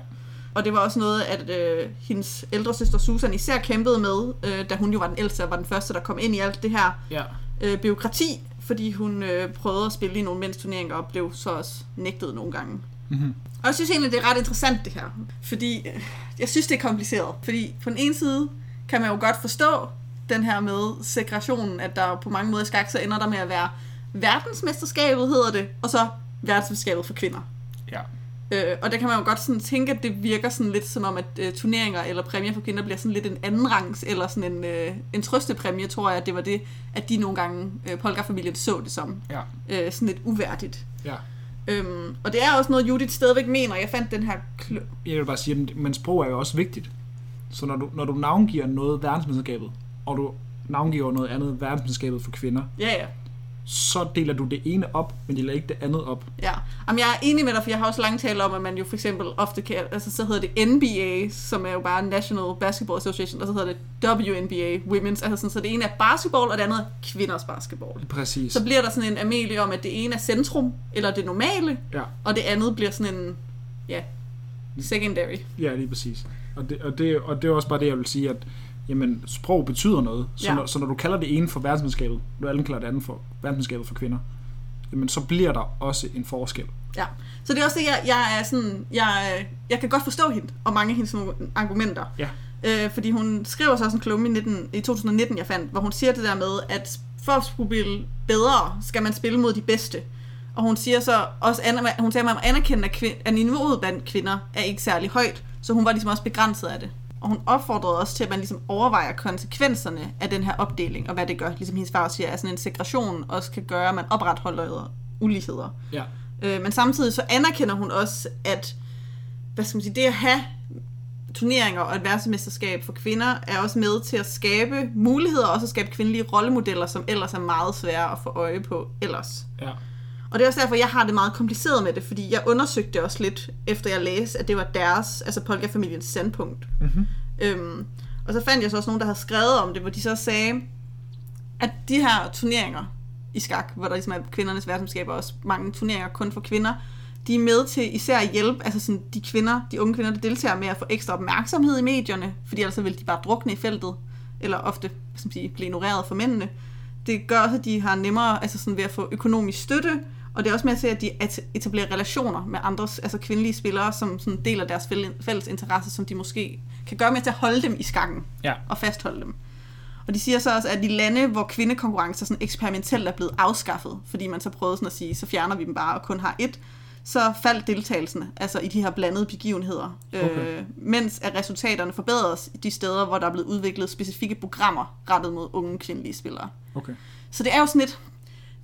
Og det var også noget, at øh, hendes ældre søster Susan især kæmpede med, øh, da hun jo var den ældste og var den første, der kom ind i alt det her Ja. øh, byråkrati, fordi hun øh, prøvede at spille i nogle mænds turneringer og blev så også nægtet nogle gange. Mm-hmm. Og jeg synes egentlig, det er ret interessant det her, fordi øh, jeg synes, det er kompliceret. Fordi på den ene side kan man jo godt forstå den her med segregationen, at der på mange måder i skak, så ender der med at være verdensmesterskabet, hedder det, og så verdensmesterskabet for kvinder. Øh, og der kan man jo godt sådan tænke, at det virker sådan lidt som om, at øh, turneringer eller præmier for kvinder bliver sådan lidt en anden rangs, eller sådan en, øh, en trøstepræmie, tror jeg, at det var det, at de nogle gange, øh, Polka-familien så det som. Ja. Øh, sådan lidt uværdigt. Ja. Øhm, og det er også noget, Judith stadigvæk mener. Jeg fandt den her... Kl- Jeg vil bare sige, at- men sprog er jo også vigtigt. Så når du, når du navngiver noget verdensmesterskabet, og du navngiver noget andet verdensmesterskabet for kvinder, ja, ja. Så deler du det ene op, men deler ikke det andet op. Ja, Jamen, jeg er enig med dig, for jeg har også langt talt om, at man jo for eksempel ofte kan, altså så hedder det NBA, som er jo bare National Basketball Association, og så hedder det WNBA, Women's, altså sådan, så det ene er basketball, og det andet er kvinders basketball. Præcis. Så bliver der sådan en Amelie om, at det ene er centrum, eller det normale, Ja, og det andet bliver sådan en, ja, secondary. ja lige præcis. Og det, og, det, og det er også bare det, jeg vil sige, at jamen, sprog betyder noget. Så, Ja. når, så når du kalder det ene for verdensmesterskabet, og du alle kalder det andet for verdensmesterskabet for kvinder, jamen, så bliver der også en forskel. Ja, så det er også det, jeg, jeg er sådan, jeg, jeg kan godt forstå hende, og mange af hendes argumenter. Ja. Øh, fordi hun skriver så også en klumme i, 19, i 2019, jeg fandt, hvor hun siger det der med, at for at skulle blive bedre, skal man spille mod de bedste. Og hun siger så også, hun siger, at man må anerkende, at, kvin- at niveauet blandt kvinder er ikke særlig højt, så hun var ligesom også begrænset af det. Og hun opfordrede også til, at man ligesom overvejer konsekvenserne af den her opdeling, og hvad det gør, ligesom hendes far også siger, at sådan en segregation også kan gøre, at man opretholder uligheder. Ja. Øh, men samtidig så anerkender hun også, at hvad skal man sige, det at have turneringer og et verdensmesterskab for kvinder er også med til at skabe muligheder, og også at skabe kvindelige rollemodeller, som ellers er meget svære at få øje på ellers. Ja. Og det er også derfor, jeg har det meget kompliceret med det, fordi jeg undersøgte det også lidt, efter jeg læste, at det var deres, altså Polka-familiens standpunkt. Mm-hmm. Øhm, og så fandt jeg så også nogen, der havde skrevet om det, hvor de så sagde, at de her turneringer i skak, hvor der ligesom er kvindernes verdensmesterskaber, og også mange turneringer kun for kvinder, de er med til især at hjælpe altså sådan de kvinder, de unge kvinder, der deltager med at få ekstra opmærksomhed i medierne, fordi ellers så vil de bare drukne i feltet, eller ofte man sige, blive ignoreret for mændene. Det gør også, at de har nemmere altså sådan ved at få økonomisk støtte, og det er også med at de at etablerer relationer med andre altså kvindelige spillere, som sådan deler deres fæl- fælles interesser, som de måske kan gøre med til at holde dem i skakken Ja. og fastholde dem. Og de siger så også, at de lande, hvor kvindekonkurrencer sådan eksperimentelt er blevet afskaffet, fordi man så prøvede sådan at sige, så fjerner vi dem bare og kun har ét, så faldt deltagelsen altså i de her blandede begivenheder. Okay. Øh, mens at resultaterne forbedres de steder, hvor der er blevet udviklet specifikke programmer rettet mod unge kvindelige spillere. Okay. Så det er jo sådan lidt,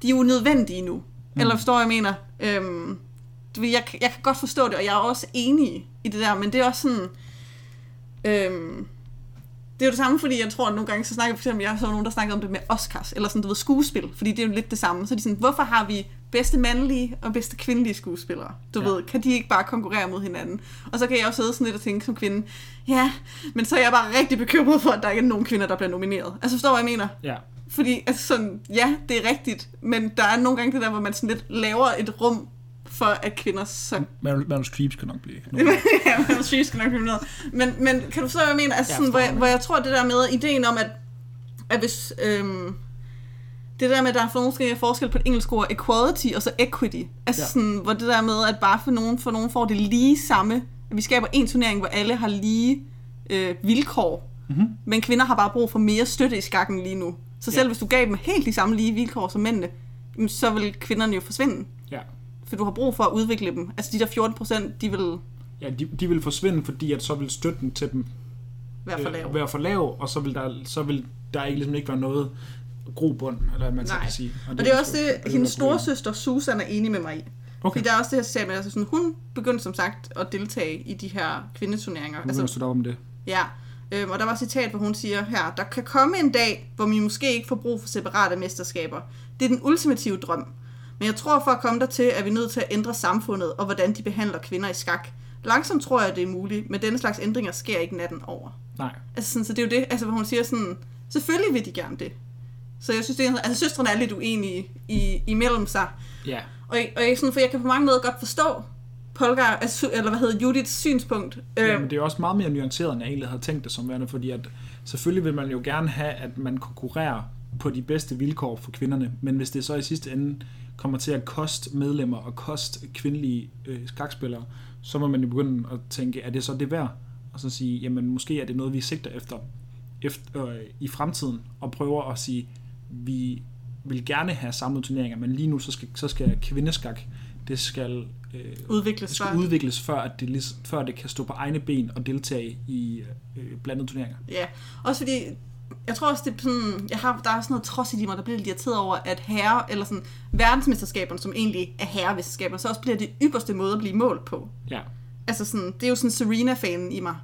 de er jo nødvendige nu. Mm. Eller forstår jeg, mener? Øhm, jeg, jeg kan godt forstå det, og jeg er også enig i det der, men det er også sådan... Øhm, det er jo det samme, fordi jeg tror, at nogle gange så snakker for eksempel, jeg så nogen, der snakkede om det med Oscars, eller sådan, du ved, skuespil, fordi det er jo lidt det samme. Så er de sådan, hvorfor har vi bedste mandlige og bedste kvindelige skuespillere? Du Ja. ved, kan de ikke bare konkurrere mod hinanden? Og så kan jeg også sidde sådan lidt og tænke som kvinde, ja, men så er jeg bare rigtig bekymret for, at der ikke er nogen kvinder, der bliver nomineret. Altså forstår hvad jeg mener? Ja. Fordi altså sådan, ja, det er rigtigt, men der er nogle gange det der, hvor man sådan lidt laver et rum for, at kvinder så... Meryl, Meryl Streep skal nok blive. ja, men syge skal nok blive noget. Men, men kan du så hvad jeg mener? Altså Ja, sådan, hvor, jeg, hvor jeg tror, det der med ideen om, at, at hvis... Øhm, det der med, at der er for nogle skal forskel på et engelsk ord, equality og så equity. Altså ja. sådan, hvor det der med, at bare for nogen, for nogen får det lige samme. At vi skaber en turnering, hvor alle har lige øh, vilkår. Mm-hmm. Men kvinder har bare brug for mere støtte i skakken lige nu. Så selv Ja. hvis du gav dem helt de samme lige vilkår som mændene, så vil kvinderne jo forsvinde. Ja. For du har brug for at udvikle dem. Altså de der 14 procent, de vil Ja, de, de vil forsvinde, fordi at så vil støtten til dem være for lave. øh, være for lav, og så vil der, så vil der ikke, ligesom ikke være noget grobund, eller hvad man Nej. kan sige. Og det er også og det, hendes storesøster Susan er enig med mig i. Okay. Fordi der er også det her, sagde med, altså sådan, hun begyndte som sagt at deltage i de her kvindeturneringer. Nu Altså, op om det. ja, Øhm, og der var et citat, hvor hun siger her, der kan komme en dag, hvor vi måske ikke får brug for separate mesterskaber. Det er den ultimative drøm. Men jeg tror, for at komme dertil, er vi nødt til at ændre samfundet og hvordan de behandler kvinder i skak. Langsomt tror jeg, det er muligt, men denne slags ændringer sker ikke natten over. Nej. Altså sådan, så det er jo det, altså, hvor hun siger sådan, selvfølgelig vil de gerne det. Så jeg synes, det er, altså søstrene er lidt uenige i, imellem sig. Ja. Og, og jeg, sådan, for jeg kan på mange måder godt forstå Polgar, altså, eller hvad hedder Judiths synspunkt. Øh, Ja, men det er jo også meget mere nuanceret, end jeg egentlig havde tænkt det som værende, fordi at selvfølgelig vil man jo gerne have, at man konkurrerer på de bedste vilkår for kvinderne, men hvis det så i sidste ende kommer til at koste medlemmer og koste kvindelige øh, skakspillere, så må man jo begynde at tænke, er det så det værd? Og så sige, jamen måske er det noget, vi sigter efter, efter øh, i fremtiden, og prøver at sige, vi vil gerne have samlede turneringer, men lige nu så skal, så skal kvindeskak, det skal øh, udvikles det skal før. udvikles, før, at det, før det kan stå på egne ben og deltage i øh, blandede turneringer. Ja, også fordi, jeg tror også, det er sådan, jeg har, der er sådan noget trodsigt i mig, der bliver lidt irriteret over, at herre, eller sådan verdensmesterskaberne, som egentlig er herremesterskaber, så også bliver det ypperste måde at blive målt på. Ja, Altså sådan, det er jo sådan Serena-fanen i mig,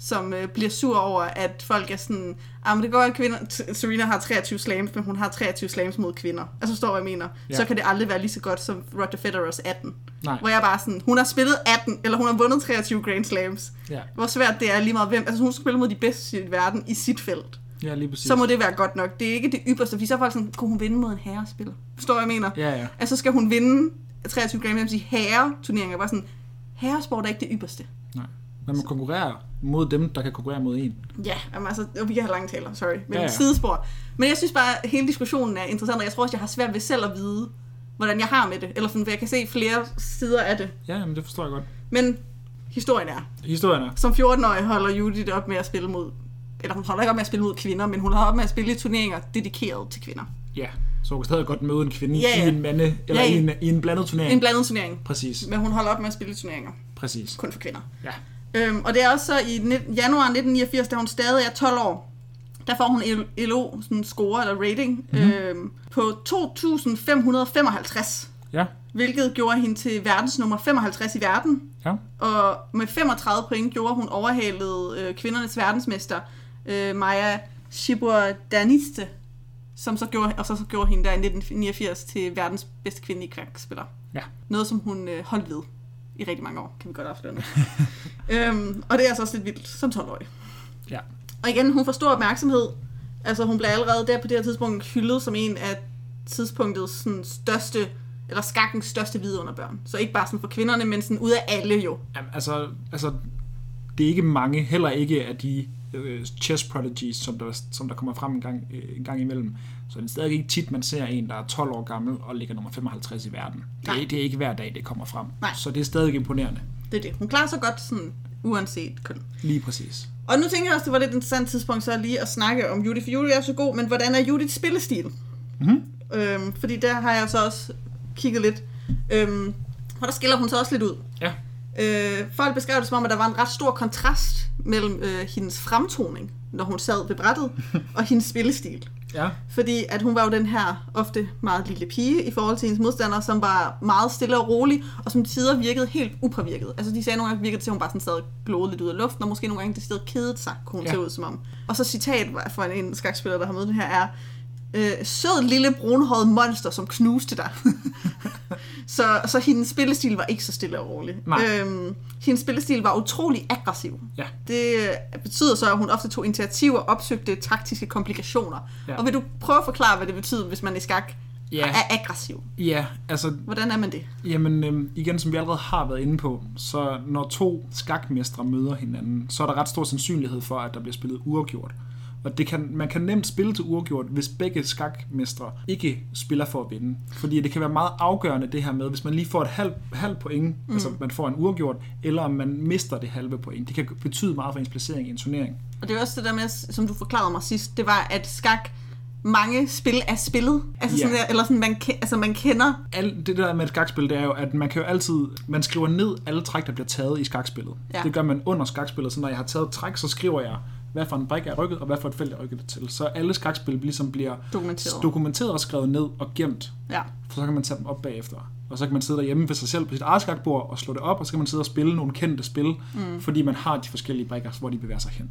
som øh, bliver sur over, at folk er sådan, ah, men det går, at kvinder, Serena har 23 slams, men hun har 23 slams mod kvinder. Altså, hvad jeg mener? Ja. Så kan det aldrig være lige så godt som Roger Federers 18. nej, Hvor jeg bare sådan, hun har spillet 18, eller hun har vundet 23 Grand Slams. ja, Hvor svært det er lige meget hvem. Altså, hun skal spille mod de bedste i verden i sit felt. ja lige præcis. Så må det være godt nok. Det er ikke det ypperste, fordi så er folk sådan, kunne hun vinde mod en herrespiller? Forstår jeg mener? Ja, ja. Altså, skal hun vinde 23 Grand Slams i herreturneringer? Bare sådan, herresport er ikke det ypperste. Nej. Man må konkurrere mod dem, der kan konkurrere mod en. Ja, jamen altså, vi kan have lange taler, sorry. Men Ja, ja, ja. ja. sidespor. Men jeg synes bare, at hele diskussionen er interessant, og jeg tror også, jeg har svært ved selv at vide, hvordan jeg har med det. Eller sådan, for jeg kan se flere sider af det. Ja, men det forstår jeg godt. Men historien er, Historien er, som 14-årig holder Judith op med at spille mod, eller hun holder ikke op med at spille mod kvinder, men hun holder op med at spille i turneringer dedikeret til kvinder. ja, så hun kan stadig godt møde en kvinde Ja, ja. i en mande, eller Ja, ja. I, en, i en blandet turnering. En blandet turnering. Præcis, Men hun holder op med at spille i turneringer, præcis. kun for kvinder. Ja, Øhm, og det er også så i 19, januar 1989, da hun stadig er 12 år, der får hun LO sådan score eller rating Mhm. mm-hmm. øhm, på 2.555, ja, hvilket gjorde hende til verdens nummer 55 i verden. ja, Og med 35 point gjorde hun overhalet øh, kvindernes verdensmester, øh, Maja Shibudaniste, som så gjorde, og så, så gjorde hende der i 1989 til verdens bedste kvindelige kværkspiller. ja. Noget, som hun øh, holdt ved i rigtig mange år, kan vi godt afsløre nu. øhm, og det er altså også lidt vildt som 12-årig. Ja, Og igen, hun får stor opmærksomhed. Altså, hun bliver allerede der på det her tidspunkt hyldet som en af tidspunktets sådan, største, eller skakkens største vidunderbørn. Så ikke bare sådan for kvinderne, men sådan ud af alle jo. Jamen, altså, altså, det er ikke mange, heller ikke af de øh, chess prodigies, som der, som der kommer frem en gang, øh, en gang imellem. Så det er stadig ikke tit, man ser en, der er 12 år gammel og ligger nummer 55 i verden. Det Nej. er, det er ikke hver dag, det kommer frem. Nej. Så det er stadig imponerende. Det er det. Hun klarer sig godt sådan uanset køn. Lige præcis. Og nu tænker jeg også, det var lidt interessant tidspunkt så lige at snakke om Judith, for Judith er så god, men hvordan er Judiths spillestil? Mhm. Øhm, fordi der har jeg så også kigget lidt. Øhm, og der skiller hun så også lidt ud. Ja, Øh, folk beskrev det som om, at der var en ret stor kontrast mellem øh, hendes fremtoning, når hun sad ved brættet, og hendes spillestil. ja, Fordi at hun var jo den her ofte meget lille pige i forhold til hendes modstandere, som var meget stille og rolig, og som tider virkede helt upåvirket. Altså de sagde nogle gange, virkede til, at hun bare sådan sad og lidt ud af luften, og måske nogle gange det sted kedede sig, kunne hun Ja. se ud som om. Og så citat fra en, en skakspiller, der har mødt den her, er, øh, sød lille brunhåret monster, som knuste dig. så, så hendes spillestil var ikke så stille og rolig. Nej. Øhm, hendes spillestil var utrolig aggressiv. ja. Det øh, betyder så, at hun ofte tog initiativer og opsøgte taktiske komplikationer. Ja. Ja. Og vil du prøve at forklare, hvad det betyder, hvis man i skak Ja. er aggressiv? Ja, altså, Hvordan er man det? jamen, øhm, igen, som vi allerede har været inde på, så når to skakmestre møder hinanden, så er der ret stor sandsynlighed for, at der bliver spillet uafgjort. Og det kan, man kan nemt spille til uafgjort, hvis begge skakmestre ikke spiller for at vinde. Fordi det kan være meget afgørende det her med, hvis man lige får et halvt halv point, mm. altså man får en uafgjort, eller om man mister det halve point. Det kan betyde meget for ens placering i en turnering. Og det er også det der med, som du forklarede mig sidst, det var, at skak, mange spil er spillet. Altså Ja. sådan der, eller sådan, man, altså man kender. Alt det der med et skakspil, det er jo, at man kan jo altid, man skriver ned alle træk, der bliver taget i skakspillet. Ja. Det gør man under skakspillet, så når jeg har taget et træk, så skriver jeg, hvad for en brik er rykket, og hvad for et felt er rykket til. Så alle skakspil ligesom bliver Dokumenteret. dokumenteret og skrevet ned og gemt, Ja. for så kan man tage dem op bagefter. Og så kan man sidde derhjemme ved sig selv på sit eget skakbord og slå det op, og så kan man sidde og spille nogle kendte spil, mm. fordi man har de forskellige brikker, hvor de bevæger sig hen.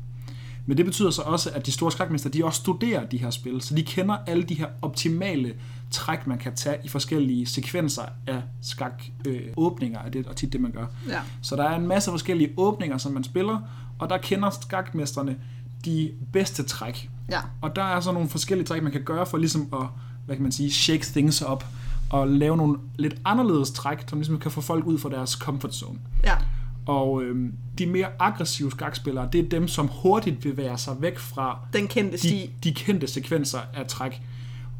Men det betyder så også, at de store skakmester, de også studerer de her spil, så de kender alle de her optimale træk, man kan tage i forskellige sekvenser af skakåbninger, øh, åbninger, er det og tit det, man gør. Ja. Så der er en masse forskellige åbninger, som man spiller, og der kender skakmesterne de bedste træk. Ja. Og der er så nogle forskellige træk, man kan gøre for ligesom at, hvad kan man sige, shake things up, og lave nogle lidt anderledes træk, som ligesom kan få folk ud fra deres comfort zone. Ja. Og øhm, de mere aggressive skakspillere, det er dem, som hurtigt bevæger sig væk fra Den kendte de, sti. de kendte sekvenser af træk.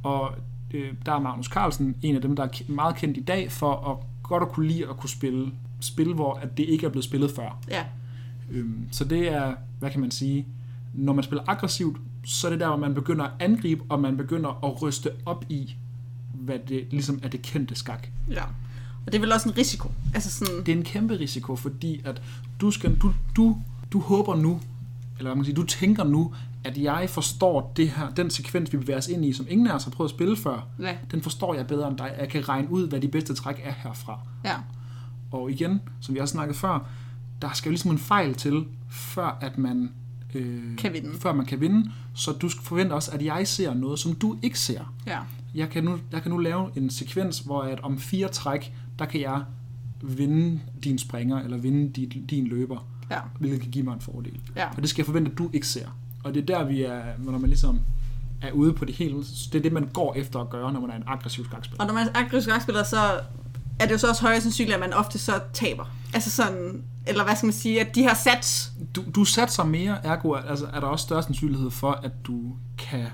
Og øh, der er Magnus Carlsen en af dem, der er meget kendt i dag for at godt at kunne lide at kunne spille spil, hvor at det ikke er blevet spillet før. Ja. Øhm, så det er, hvad kan man sige, når man spiller aggressivt, så er det der, hvor man begynder at angribe, og man begynder at ryste op i, hvad det ligesom er det kendte skak. Ja. Og det er vel også en risiko. Altså sådan, Det er en kæmpe risiko, fordi at du, skal, du, du, du håber nu, eller hvad man kan sige, du tænker nu, at jeg forstår det her, den sekvens, vi bevæger os ind i, som ingen af os har prøvet at spille før, ja. den forstår jeg bedre end dig. Jeg kan regne ud, hvad de bedste træk er herfra. Ja. Og igen, som vi også snakket før, der skal jo ligesom en fejl til, før at man øh, Kan vinde. Før man kan vinde. Så du skal forvente også, at jeg ser noget, som du ikke ser. Ja. Jeg kan nu, jeg kan nu lave en sekvens, hvor at om fire træk, der kan jeg vinde din springer, eller vinde din, din løber, Ja. hvilket kan give mig en fordel. Ja. Og det skal jeg forvente, at du ikke ser. Og det er der, vi er, når man ligesom er ude på det hele. Det er det, man går efter at gøre, når man er en aggressiv skakspiller. Og når man er aggressiv skakspiller, så er det jo så også højere sandsynligt, at man ofte så taber. Altså sådan, eller hvad skal man sige, at de har sat... Du, du satser mere, ergo altså, er der også større sandsynlighed for, at du kan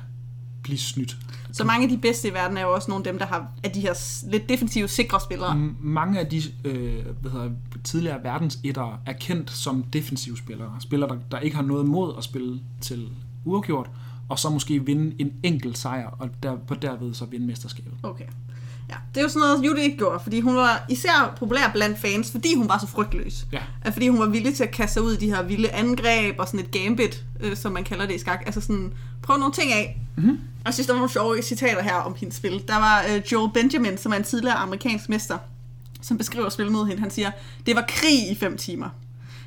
blive snydt. Så mange af de bedste i verden er jo også nogle af dem, der har af de her lidt defensive, sikre spillere. Mange af de øh, hvad hedder, tidligere verdensettere er kendt som defensive spillere. Spillere, der, der ikke har noget mod at spille til uafgjort, og så måske vinde en enkelt sejr, og der, på derved så vinde mesterskabet. Okay. Ja, det er jo sådan noget, Judy ikke gjorde, fordi hun var især populær blandt fans, fordi hun var så frygtløs. Ja. At fordi hun var villig til at kaste sig ud i de her vilde angreb og sådan et gambit, øh, som man kalder det i skak. Altså sådan, prøv nogle ting af. Mm-hmm. Og jeg synes, der var nogle sjove citater her om hendes spil. Der var øh, Joel Benjamin, som er en tidligere amerikansk mester, som beskriver spillet mod hende. Han siger, det var krig i fem timer.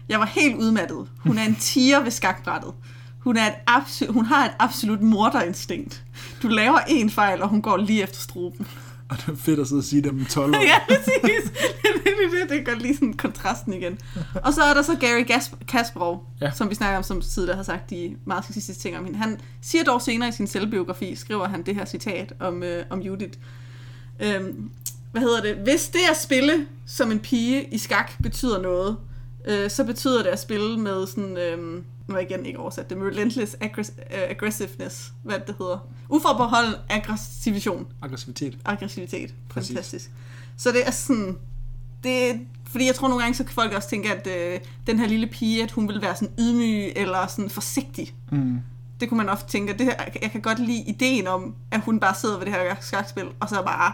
Jeg var helt udmattet. Hun er en tiger ved skakbrættet. Hun, er et absolut, hun har et absolut morderinstinkt. Du laver en fejl, og hun går lige efter struben. Og det er fedt at sidde og sige det om 12 år. ja, præcis. Det, det, det, det gør lige sådan kontrasten igen. Og så er der så Gary Gasp- Kasparov, ja. som vi snakker om, som tidligere har sagt de meget sexistiske ting om hende. Han siger dog senere i sin selvbiografi, skriver han det her citat om, øh, om Judith. Øhm, hvad hedder det? Hvis det at spille som en pige i skak betyder noget, øh, så betyder det at spille med sådan... Øh, nu har jeg igen ikke oversat det, relentless aggress- øh, aggressiveness, hvad det hedder. Uforbeholden aggressivition Aggressivitet. aggressivitet. Præcis. Fantastisk. Så det er sådan... Det, fordi jeg tror nogle gange, så kan folk også tænke, at øh, den her lille pige, at hun vil være sådan ydmyg eller sådan forsigtig. Mm. Det kunne man ofte tænke, at det her, jeg kan godt lide ideen om, at hun bare sidder ved det her skakspil, og så bare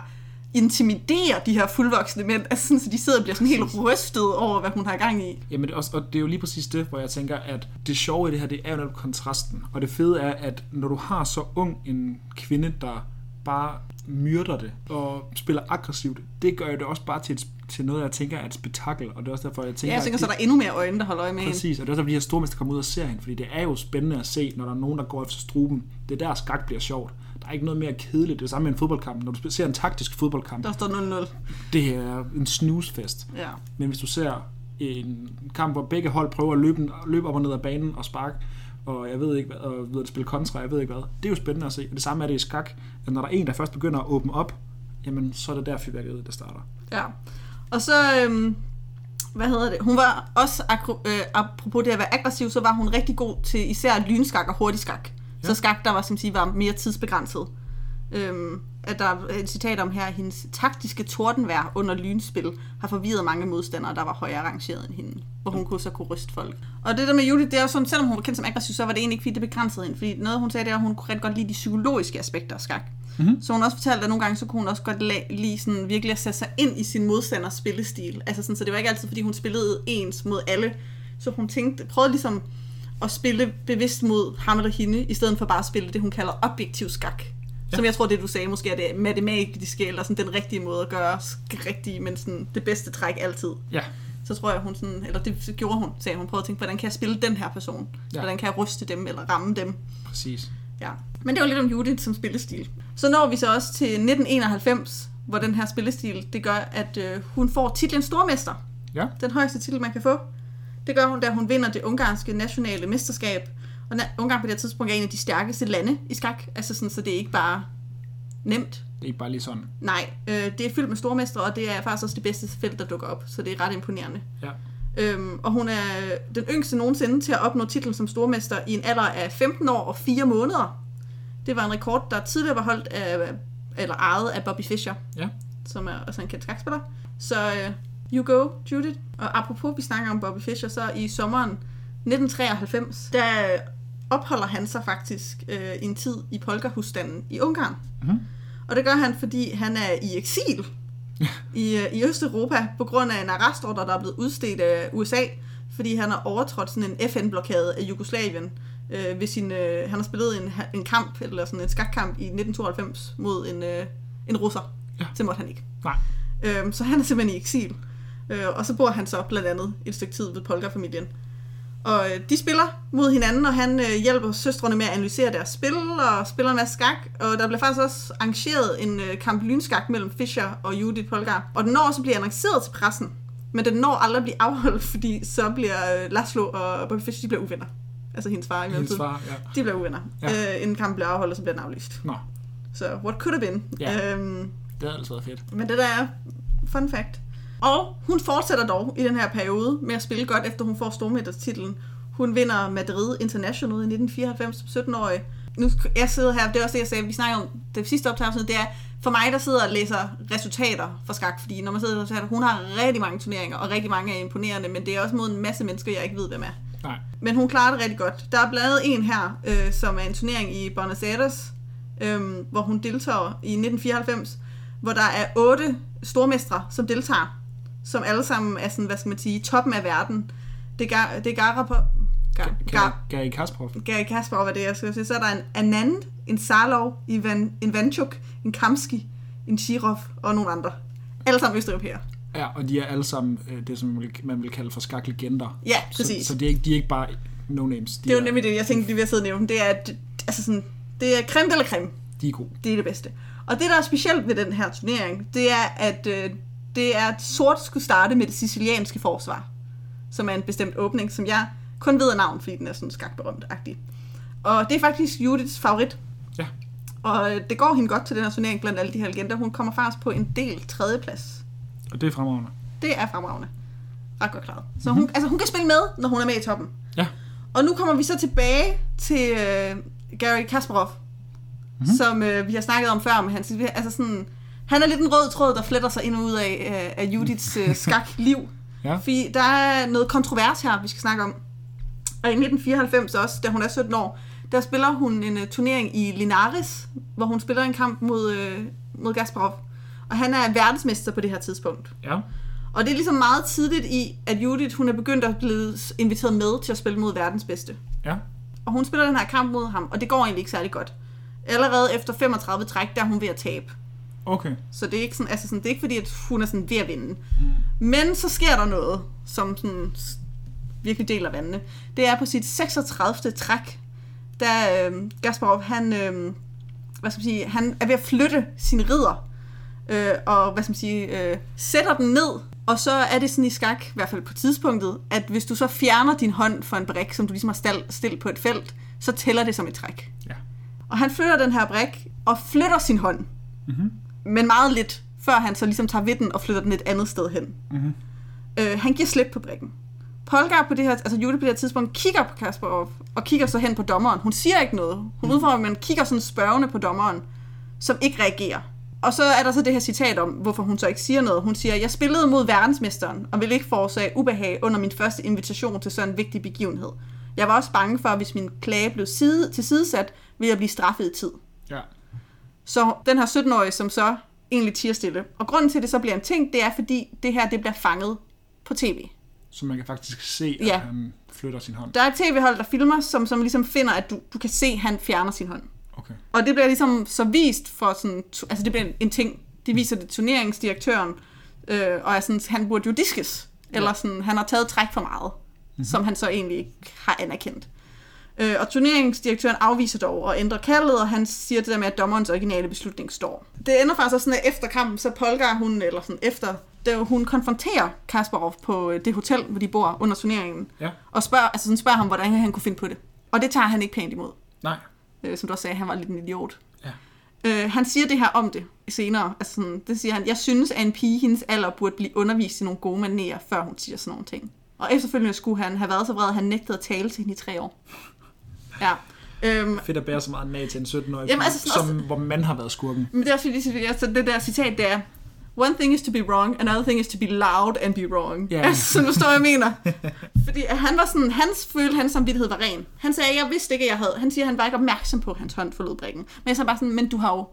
intimiderer de her fuldvoksne mænd, altså sådan, så de sidder og bliver sådan helt rystet over, hvad hun har gang i. Jamen, det er også, og det er jo lige præcis det, hvor jeg tænker, at det sjove i det her, det er jo netop kontrasten. Og det fede er, at når du har så ung en kvinde, der bare myrder det og spiller aggressivt, det gør jo det også bare til, et, til noget, jeg tænker er et spektakel. Og det er også derfor, jeg tænker, Ja, jeg tænker, så at er der endnu mere øjne, der holder øje med hende. Præcis, og det er også derfor, de her stormester kommer ud og ser hende, fordi det er jo spændende at se, når der er nogen, der går efter struben. Det er der, skak bliver sjovt. Der er ikke noget mere kedeligt. Det er samme med en fodboldkamp. Når du ser en taktisk fodboldkamp, Der står 0-0. det er en snusfest. Ja. Men hvis du ser en kamp, hvor begge hold prøver at løbe, løbe op og ned ad banen og sparke, og jeg ved ikke hvad, og ved at spille kontra, jeg ved ikke hvad. Det er jo spændende at se. Og det samme er det i skak, at når der er en, der først begynder at åbne op, jamen så er det der fyrværkeriet, der starter. Ja. Og så, øhm, hvad hedder det, hun var også, øh, apropos det at være aggressiv, så var hun rigtig god til især lynskak og hurtigskak. Ja. Så skak, der var, som sige, var mere tidsbegrænset. Øhm, at der er et citat om her, hendes taktiske tordenvær under lynspil har forvirret mange modstandere, der var højere rangeret end hende, hvor hun kunne så kunne ryste folk. Og det der med Judith, det er jo sådan, selvom hun var kendt som aggressiv, så var det egentlig ikke, fordi det begrænsede hende. Fordi noget, hun sagde, det er, at hun kunne rigtig godt lide de psykologiske aspekter af skak. Mm-hmm. Så hun også fortalte, at nogle gange, så kunne hun også godt lide sådan virkelig at sætte sig ind i sin modstanders spillestil. Altså sådan, så det var ikke altid, fordi hun spillede ens mod alle. Så hun tænkte, prøvede ligesom at spille bevidst mod ham eller hende, i stedet for bare at spille det, hun kalder objektiv skak. Ja. Som jeg tror, det du sagde, måske er det matematiske, eller sådan den rigtige måde at gøre rigtige, men sådan det bedste træk altid. Ja, så tror jeg, hun sådan, eller det gjorde hun, sagde hun, prøvede at tænke, hvordan kan jeg spille den her person? Ja. Hvordan kan jeg ryste dem, eller ramme dem? Præcis. Ja. Men det var lidt om Judith som spillestil. Så når vi så også til 1991, hvor den her spillestil, det gør, at øh, hun får titlen Stormester. Ja. Den højeste titel, man kan få. Det gør hun, da hun vinder det ungarske nationale mesterskab. Og Ungarn på det her tidspunkt er en af de stærkeste lande i skak. Altså sådan, så det er ikke bare nemt. Det er ikke bare lige sådan. Nej, øh, det er fyldt med stormestre, og det er faktisk også det bedste felt, der dukker op. Så det er ret imponerende. Ja. Øhm, og hun er den yngste nogensinde til at opnå titlen som stormester i en alder af 15 år og 4 måneder. Det var en rekord, der tidligere var holdt af, eller ejet af Bobby Fischer, Ja. som er også en kendt skakspiller. Så uh, you go, Judith. Og apropos, vi snakker om Bobby Fischer, så i sommeren 1993, der opholder han sig faktisk øh, en tid i polkahusstanden i Ungarn. Mhm. Og det gør han, fordi han er i eksil i, øh, i Østeuropa på grund af en arrestordre, der er blevet udstedt af USA, fordi han har overtrådt sådan en FN-blokade af Jugoslavien. Øh, ved sin, øh, han har spillet en, en kamp, eller sådan en skakkamp i 1992 mod en, øh, en russer. Ja. Det måtte han ikke. Nej. Øhm, så han er simpelthen i eksil. Øh, og så bor han så blandt andet et stykke tid ved Polka-familien. Og øh, de spiller mod hinanden, og han øh, hjælper søstrene med at analysere deres spil, og spiller en masse skak. Og der bliver faktisk også arrangeret en øh, kamp lynskak mellem Fischer og Judith Polgar. Og den når også at blive annonceret til pressen. Men den når aldrig at blive afholdt, fordi så bliver øh, Laszlo og Bobby Fischer, de bliver uvenner. Altså hendes far i mellemtiden. far, ja. De bliver uvenner. Ja. Øh, inden kampen bliver afholdt, og så bliver den aflyst. Nå, Så what could have been. Ja. Øhm, det havde altså været fedt. men det der er fun fact. Og hun fortsætter dog i den her periode med at spille godt, efter hun får stormætterstitlen. Hun vinder Madrid International i 1994 som 17-årig. Nu jeg sidder her, det er også det, jeg sagde, vi snakker om det sidste optagelse, det er for mig, der sidder og læser resultater for skak, fordi når man sidder og resultater, hun har rigtig mange turneringer, og rigtig mange er imponerende, men det er også mod en masse mennesker, jeg ikke ved, hvem er. Nej. Men hun klarer det rigtig godt. Der er blandt andet en her, øh, som er en turnering i Buenos Aires, øh, hvor hun deltager i 1994, hvor der er otte stormestre, som deltager, som alle sammen er sådan, hvad skal man sige, toppen af verden. Det er, Gar- det er Gara på... Gar, Gar, Gary Kasparov. Gary Kasparov er det, jeg skal sige. Så er der en Anand, en Sarlov, en, Van, en Vanchuk, en Kamski, en Shirov og nogle andre. Alle sammen østeuropæere. Ja, og de er alle sammen øh, det, som man vil, kalde for skaklegender. Ja, Så, præcis. så de, er ikke, de er ikke bare no-names. De det er jo nemlig det, jeg tænkte, vi vil sidde og nævne. Det er, at- altså sådan, det er creme eller creme. De er gode. Det er det bedste. Og det, der er specielt ved den her turnering, det er, at øh, det er, at sort skulle starte med det sicilianske forsvar, som er en bestemt åbning, som jeg kun ved af navn, fordi den er sådan skakberømt-agtig. Og det er faktisk Judiths favorit. Ja. Og øh, det går hende godt til den her turnering blandt alle de her legender. Hun kommer faktisk på en del tredjeplads. Og det er fremragende. Det er fremragende. Ret godt klaret. Så hun, altså, hun kan spille med, når hun er med i toppen. Ja. Og nu kommer vi så tilbage til øh, Gary Kasparov, mm-hmm. som øh, vi har snakket om før. Med hans, altså sådan, han er lidt en rød tråd, der fletter sig ind og ud af, øh, af Judiths øh, skakliv. Ja. Fordi der er noget kontrovers her, vi skal snakke om. Og i 1994 også, da hun er 17 år, der spiller hun en uh, turnering i Linares, hvor hun spiller en kamp mod, uh, mod Gasparov. Og han er verdensmester på det her tidspunkt. Ja. Og det er ligesom meget tidligt i, at Judith hun er begyndt at blive inviteret med til at spille mod verdens bedste. Ja. Og hun spiller den her kamp mod ham, og det går egentlig ikke særlig godt. Allerede efter 35 træk, der er hun ved at tabe. Okay. Så det er ikke, sådan, altså sådan, det er ikke fordi, at hun er sådan ved at vinde. Mm. Men så sker der noget, som sådan virkelig deler vandene. Det er på sit 36. træk, da øh, Gasparov, han, øh, hvad skal man sige, han er ved at flytte sin ridder, øh, og hvad skal man sige, øh, sætter den ned, og så er det sådan i skak, i hvert fald på tidspunktet, at hvis du så fjerner din hånd fra en brik, som du ligesom har stillet på et felt, så tæller det som et træk. Ja. Og han flytter den her brik, og flytter sin hånd. Mhm. Men meget lidt, før han så ligesom tager ved den og flytter den et andet sted hen. Mhm. Øh, han giver slip på brikken. Polgar på det her, altså Julie på det her tidspunkt, kigger på Kasparov, og kigger så hen på dommeren. Hun siger ikke noget. Hun udfordrer, men kigger sådan spørgende på dommeren, som ikke reagerer. Og så er der så det her citat om, hvorfor hun så ikke siger noget. Hun siger, jeg spillede mod verdensmesteren, og ville ikke forårsage ubehag under min første invitation til sådan en vigtig begivenhed. Jeg var også bange for, at hvis min klage blev side, tilsidesat, ville jeg blive straffet i tid. Ja. Så den her 17-årige, som så egentlig tiger stille. Og grunden til, at det så bliver en ting, det er, fordi det her det bliver fanget på tv. Så man kan faktisk se, at Ja. han flytter sin hånd. Der er et tv-hold, der filmer, som, som ligesom finder, at du, du kan se, at han fjerner sin hånd. Okay. Og det bliver ligesom så vist for sådan, altså det bliver en, en ting. De viser det turneringsdirektøren, øh, og er sådan, han burde jo diskes. Eller Ja. sådan, han har taget træk for meget, mm-hmm. som han så egentlig ikke har anerkendt. Øh, og turneringsdirektøren afviser dog og ændrer kaldet, og han siger det der med, at dommerens originale beslutning står. Det ender faktisk sådan, at efter kampen, så Polgar hun, eller sådan efter, det, hun konfronterer Kasparov på øh, det hotel, hvor de bor under turneringen, Ja. og spørger, altså sådan spørger ham, hvordan han kunne finde på det. Og det tager han ikke pænt imod. Nej. Øh, som du også sagde, han var lidt en idiot. Ja. Øh, han siger det her om det senere. Altså sådan, det siger han, jeg synes, at en pige hendes alder burde blive undervist i nogle gode manerer, før hun siger sådan nogle ting. Og efterfølgende skulle han have været så vred, at han nægtede at tale til hende i tre år. Ja. Øhm, Fedt at bære så meget nag til en 17-årig, Jamen, altså sådan som, hvor man har været skurken. men det er også fordi, altså, det der citat, det er, One thing is to be wrong, another thing is to be loud and be wrong. Ja. Altså, så forstår jeg, mener. Fordi at han var sådan, hans følte, hans samvittighed var ren. Han sagde, jeg vidste ikke, at jeg havde. Han siger, at han var ikke opmærksom på, at hans hånd forlod brikken. Men jeg så bare sådan, men du har jo...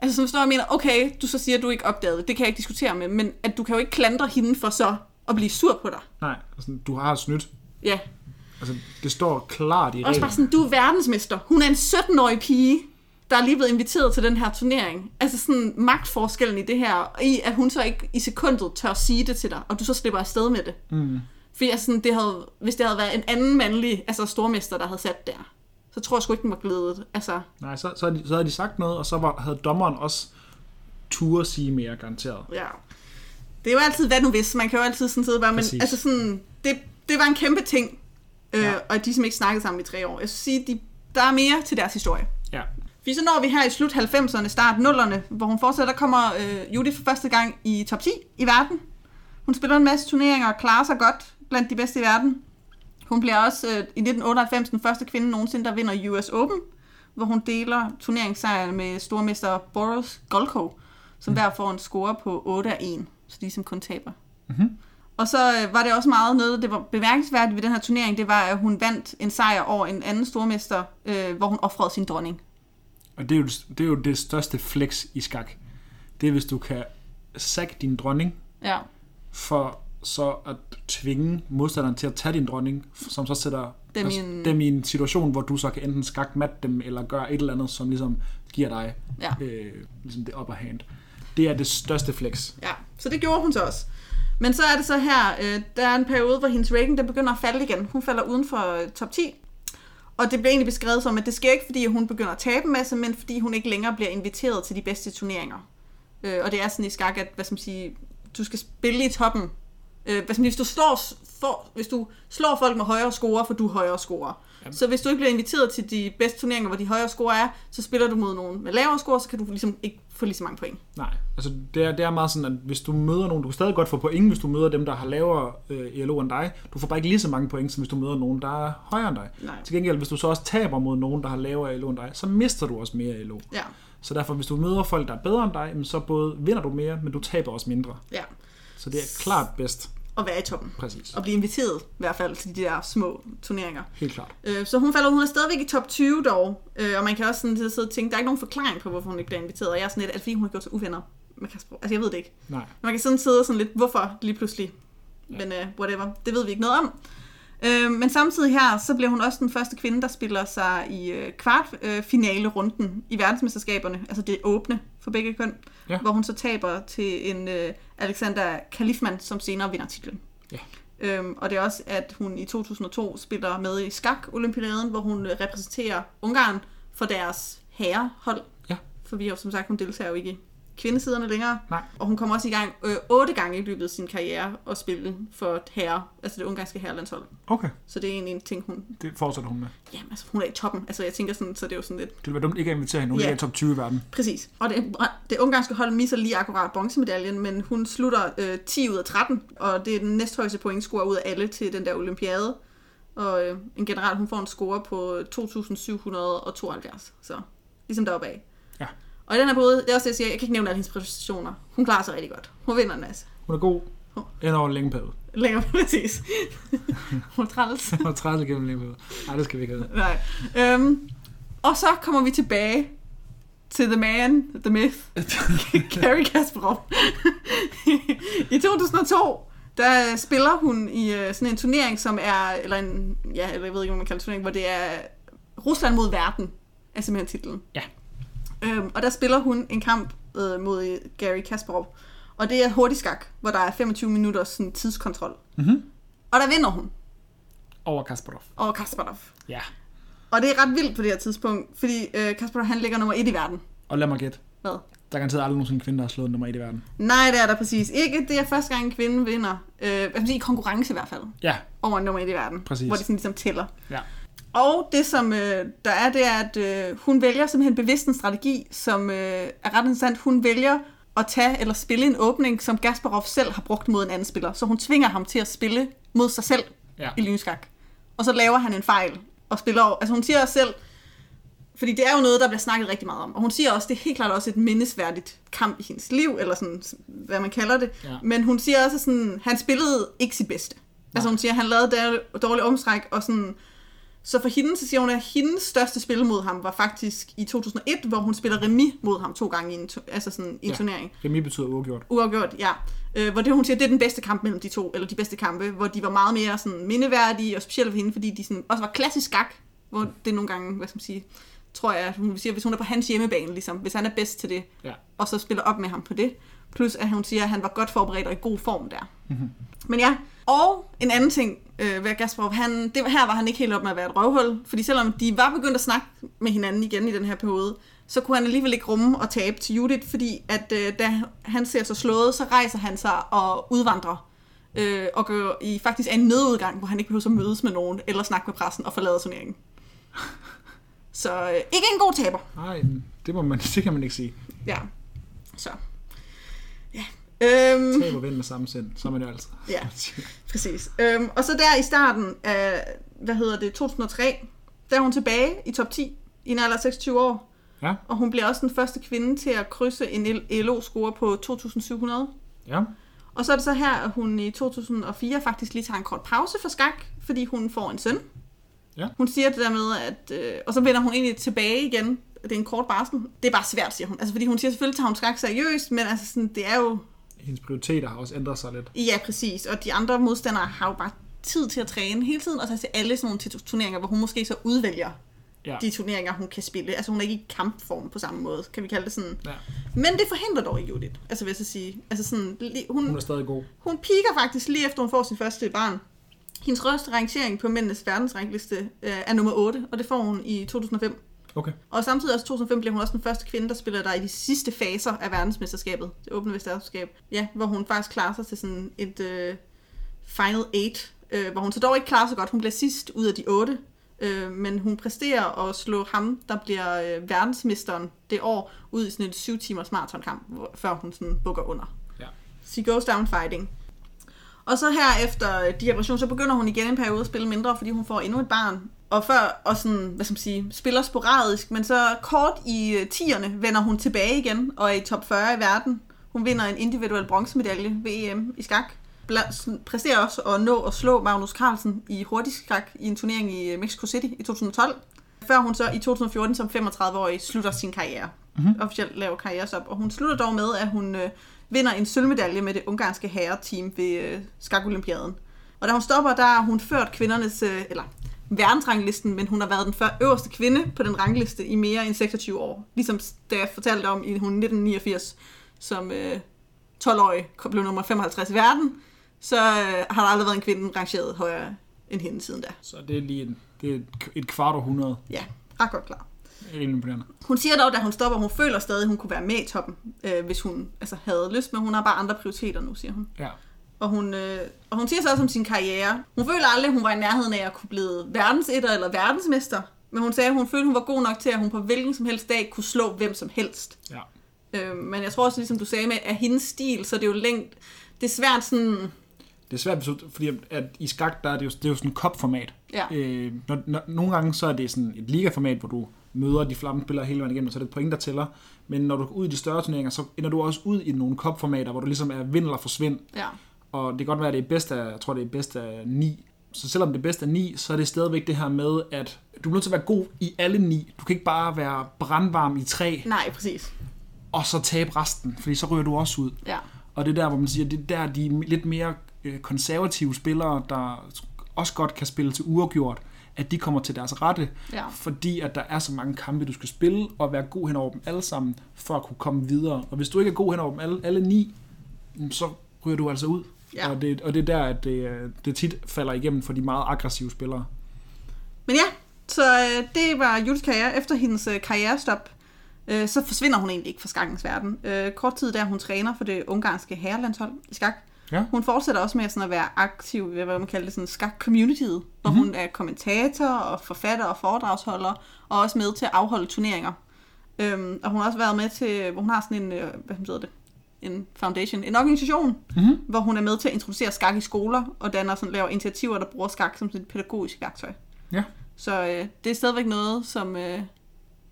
Altså, så forstår jeg mener, okay, du så siger, at du ikke opdagede det. Det kan jeg ikke diskutere med. Men at du kan jo ikke klandre hende for så at blive sur på dig. Nej, altså, du har snydt. Ja. Altså, det står klart i Også bare reglerne. sådan, du er verdensmester. Hun er en 17-årig pige, der er lige blevet inviteret til den her turnering. Altså sådan magtforskellen i det her, i at hun så ikke i sekundet tør sige det til dig, og du så slipper afsted med det. Mm. Fordi altså sådan, det havde, hvis det havde været en anden mandlig, altså stormester, der havde sat der, så tror jeg sgu ikke, den var glædet. Altså, Nej, så, så, havde de, så havde de sagt noget, og så var, havde dommeren også turde sige mere, garanteret. ja. Det er jo altid, hvad nu hvis. Man kan jo altid sådan sidde bare, men Præcis. altså sådan, det, det var en kæmpe ting. Øh, Ja. Og de som ikke snakkede sammen i tre år. Jeg skal sige, de, der er mere til deres historie. Ja. Fordi så når vi her i slut 90'erne, start 0'erne, hvor hun fortsætter, der kommer øh, Judy for første gang i top 10 i verden. Hun spiller en masse turneringer og klarer sig godt blandt de bedste i verden. Hun bliver også øh, i 1998 den første kvinde nogensinde, der vinder US Open, hvor hun deler turneringssejren med stormester Boris Golko, som hver får en score på 8 af 1, så de som kun taber. Mhm. Og så øh, var det også meget noget, det var bemærkelsesværdigt ved den her turnering, det var, at hun vandt en sejr over en anden stormester, øh, hvor hun offrede sin dronning. Og det er, jo, det er jo det største flex i skak. Det er, hvis du kan sække din dronning, Ja. for så at tvinge modstanderen til at tage din dronning, som så sætter Dem i altså, en- dem i en situation, hvor du så kan enten skakmat dem, eller gøre et eller andet, som ligesom giver dig Ja. øh, ligesom det upper hand. Det er det største flex. Ja, så det gjorde hun så også. Men så er det så her, øh, der er en periode, hvor hendes rating den begynder at falde igen. Hun falder uden for øh, top 10. Og det bliver egentlig beskrevet som, at det sker ikke, fordi hun begynder at tabe en masse, men fordi hun ikke længere bliver inviteret til de bedste turneringer. Øh, og det er sådan i skak, at hvad skal man sige, du skal spille i toppen. Øh, hvad skal man sige, hvis, du slår, for, hvis du slår folk med højere score, for du højere score. Jamen. Så hvis du ikke bliver inviteret til de bedste turneringer, hvor de højere score er, så spiller du mod nogen med lavere score, så kan du ligesom ikke få lige så mange point. Nej, altså det er, det er meget sådan, at hvis du møder nogen, du kan stadig godt få point, hvis du møder dem, der har lavere øh, ELO end dig. Du får bare ikke lige så mange point, som hvis du møder nogen, der er højere end dig. Nej. Til gengæld, hvis du så også taber mod nogen, der har lavere ELO end dig, så mister du også mere ELO. Ja, Så derfor, hvis du møder folk, der er bedre end dig, så både vinder du mere, men du taber også mindre. ja. Så det er klart bedst. At være i toppen. Præcis. og blive inviteret i hvert fald til de der små turneringer. Helt klart. Øh, så hun falder hun er stadigvæk i top 20 dog, øh, og man kan også sådan sidde og tænke, der er ikke nogen forklaring på, hvorfor hun ikke bliver inviteret, og jeg er sådan lidt, det fordi hun har gjort sig uvenner med Kasper? Altså jeg ved det ikke. Nej. Man kan sådan sidde og sådan lidt, hvorfor lige pludselig? Men uh, whatever, det ved vi ikke noget om. Øh, men samtidig her, så bliver hun også den første kvinde, der spiller sig i øh, kvartfinale-runden i verdensmesterskaberne, altså det åbne for begge køn, Ja. hvor hun så taber til en øh, Alexander Kalifman, som senere vinder titlen. Ja. Øhm, og det er også, at hun i 2002 spiller med i skak-olympiaden, hvor hun øh, repræsenterer Ungarn for deres herrehold. Ja. For vi har jo som sagt, hun deltager jo ikke i kvindesiderne længere. Nej. Og hun kommer også i gang øh, otte gange i løbet af sin karriere at spille for herre, altså det ungarske herrelandshold. Okay, Så det er egentlig en ting, hun... det fortsætter hun med. Jamen, altså, hun er i toppen. Altså, jeg tænker sådan, så det er jo sådan lidt... Det ville være dumt ikke at invitere hende. Hun Ja. er i top 20 i verden. Præcis. Og det, det ungarske hold misser lige akkurat bronzemedaljen, men hun slutter øh, 10 ud af 13, og det er den næsthøjeste pointscore ud af alle til den der olympiade. Og øh, en general, hun får en score på 2.772, så ligesom deroppe af. Og i den her periode, det er også det, jeg siger, jeg kan ikke nævne alle hendes præstationer. Hun klarer sig rigtig godt. Hun vinder en masse. Hun er god. Hov. End over en længe periode. Længere præcis. hun er træls. Hun er træt igennem en længe periode. Nej, det skal vi ikke have. Nej. Øhm, og så kommer vi tilbage til The Man, The Myth, Gary Kasparov. I 2002, der spiller hun i øh, sådan en turnering, som er, eller en, ja, eller jeg ved ikke, hvad man kalder det, turnering, hvor det er Rusland mod verden, er simpelthen titlen. Ja. Øhm, og der spiller hun en kamp øh, mod Gary Kasparov. Og det er hurtig skak, hvor der er 25 minutters sådan, tidskontrol. Mhm. Og der vinder hun Over Kasparov. over Kasparov. Ja. Og det er ret vildt på det her tidspunkt, fordi øh, Kasparov han ligger nummer et i verden. Og lad mig gætte. Hvad? Der er garanteret aldrig nogensinde en kvinde, der har slået nummer 1 i verden. Nej, det er der præcis ikke. Det er første gang, en kvinde vinder. Øh, hvad sige, i konkurrence i hvert fald. Ja, Over nummer et i verden. Præcis. Hvor det sådan ligesom tæller. ja. Og det, som øh, der er, det er, at øh, hun vælger simpelthen bevidst en strategi, som øh, er ret interessant. Hun vælger at tage eller spille en åbning, som Gasparov selv har brugt mod en anden spiller. Så hun tvinger ham til at spille mod sig selv Ja. i lynskak. Og så laver han en fejl og spiller over. Altså hun siger også selv, fordi det er jo noget, der bliver snakket rigtig meget om. Og hun siger også, det er helt klart også et mindesværdigt kamp i hendes liv, eller sådan, hvad man kalder det. Ja. Men hun siger også sådan, han spillede ikke sit bedste. Altså hun siger, han lavede dårlig omstræk, og sådan, så for hende, så siger hun, at hendes største spil mod ham var faktisk i 2001, hvor hun spiller remis mod ham to gange i en, altså sådan, i en Ja. turnering. Remi betyder uafgjort. Uafgjort, ja. Øh, hvor det, hun siger, det er den bedste kamp mellem de to, eller de bedste kampe, hvor de var meget mere sådan mindeværdige og specielle for hende, fordi de sådan, også var klassisk skak, hvor det nogle gange, hvad skal man sige, tror jeg, at hun siger, hvis hun er på hans hjemmebane, ligesom, hvis han er bedst til det, Ja. og så spiller op med ham på det. Plus at hun siger, at han var godt forberedt og i god form der. Mm-hmm. Men ja, og en anden ting øh, ved Gasparov, han, det her var han ikke helt op med at være et røvhul, fordi selvom de var begyndt at snakke med hinanden igen i den her periode, så kunne han alligevel ikke rumme og tabe til Judith, fordi at øh, da han ser sig slået, så rejser han sig og udvandrer. Øh, og går i faktisk en nødudgang, hvor han ikke behøver at mødes med nogen, eller snakke med pressen og forlade turneringen. Så øh, ikke en god taber. Nej, det, må man, det kan man ikke sige. Ja. Så. Øhm, Tab og vind med samme sind, så er man jo altid. Ja. præcis. Øhm, og så der i starten af, hvad hedder det, 2003, der er hun tilbage i top 10 i en alder af 26 år. Ja, Og hun bliver også den første kvinde til at krydse en ELO-score på 2.700. ja. Og så er det så her, at hun i 2004 faktisk lige tager en kort pause for skak, fordi hun får en søn. Ja. Hun siger det der med, at... Øh, og så vender hun egentlig tilbage igen. Det er en kort barsel. Det er bare svært, siger hun. Altså, fordi hun siger, selvfølgelig tager hun skak seriøst, men altså, sådan, det er jo... Hendes prioriteter har også ændret sig lidt. Ja, præcis. Og de andre modstandere har jo bare tid til at træne hele tiden, og tage til alle sådan nogle turneringer, hvor hun måske så udvælger Ja. de turneringer, hun kan spille. Altså hun er ikke i kampform på samme måde, kan vi kalde det sådan. ja. Men det forhindrer dog ikke Judith, altså vil jeg så sige. Altså sådan, hun, Hun er stadig god. hun piker faktisk lige efter hun får sin første barn. Hendes første rangering på mændenes verdensrangliste øh, er nummer 8, og det får hun i 2005. Okay. Og samtidig også i 2005 bliver hun også den første kvinde, der spiller der i de sidste faser af verdensmesterskabet, det åbne mesterskab. Ja, hvor hun faktisk klarer sig til sådan et øh, final eight, øh, hvor hun så dog ikke klarer sig godt. Hun bliver sidst ud af de otte, øh, men hun præsterer at slå ham, der bliver øh, verdensmesteren det år, ud i sådan et syv timers maratonkamp, før hun sådan bukker under. Ja. She goes down fighting. Og så her efter de her operationer, så begynder hun igen en periode at spille mindre, fordi hun får endnu et barn. Og før, og sådan, hvad skal man sige, spiller sporadisk, men så kort i øh, 10'erne vender hun tilbage igen og er i top 40 i verden. Hun vinder en individuel bronzemedalje ved EM i skak. Sådan, præsterer også at nå at slå Magnus Carlsen i hurtig skak i en turnering i øh, Mexico City i 2012. Før hun så i 2014 som 35-årig slutter sin karriere. Mm-hmm. Officielt laver karrierestop. Og hun slutter dog med, at hun øh, vinder en sølvmedalje med det ungarske herreteam ved øh, skakolympiaden. Og da hun stopper, der har hun ført kvindernes, øh, eller verdensranglisten, men hun har været den før øverste kvinde på den rangliste i mere end 26 år. Ligesom da jeg fortalte om i hun 1989, som øh, 12-årig blev nummer 55 i verden, så øh, har der aldrig været en kvinde rangeret højere end hende siden da. Så det er lige en, det er et, kvart århundrede. Ja, ret godt klar. Rimelig imponerende. Hun siger dog, da hun stopper, hun føler stadig, at hun kunne være med i toppen, øh, hvis hun altså, havde lyst, men hun har bare andre prioriteter nu, siger hun. Ja. Og hun, øh, og hun siger så også om sin karriere. Hun føler aldrig, at hun var i nærheden af at kunne blive verdensetter eller verdensmester. Men hun sagde, at hun følte, at hun var god nok til, at hun på hvilken som helst dag kunne slå hvem som helst. Ja. Øh, men jeg tror også, ligesom du sagde med, at hendes stil, så er det jo længt... Det er svært sådan... Det er svært, fordi at i skak, der er det jo, det er jo sådan et kopformat. Ja. Øh, når, når, nogle gange så er det sådan et ligaformat, hvor du møder de flamme spillere hele vejen igennem, og så er det et point, der tæller. Men når du går ud i de større turneringer, så ender du også ud i nogle kopformater, hvor du ligesom er vind eller forsvind. Ja, Og det kan godt være, at det er bedst af, jeg tror, det er bedst af ni. Så selvom det er bedst af ni, så er det stadigvæk det her med, at du er nødt til at være god i alle ni. Du kan ikke bare være brandvarm i tre, nej, præcis. og så tabe resten, fordi så ryger du også ud. Ja, Og det er der, hvor man siger, det er der, de lidt mere øh, konservative spillere, der også godt kan spille til uafgjort, at de kommer til deres rette, Ja. fordi at der er så mange kampe, du skal spille, og være god hen over dem alle sammen, for at kunne komme videre. Og hvis du ikke er god hen over dem alle, alle ni, så ryger du altså ud. Ja. Og, det, og det er der, at det, øh, det tit falder igennem for de meget aggressive spillere. Men ja, så øh, det var Jules karriere. Efter hendes øh, karrierestop, øh, så forsvinder hun egentlig ikke fra skakkens verden. Øh, kort tid der hun træner for det ungarske herrelandshold i skak. Ja. Hun fortsætter også med sådan at være aktiv ved, hvad man kalder det, sådan skak-communityet, hvor mm-hmm. hun er kommentator og forfatter og foredragsholder, og også med til at afholde turneringer. Øhm, og hun har også været med til, hvor hun har sådan en, hvad hedder det, en foundation, en organisation, Mm-hmm. hvor hun er med til at introducere skak i skoler, og danner sådan, laver initiativer, der bruger skak som et pædagogisk værktøj. Ja. Så øh, det er stadigvæk noget, som øh,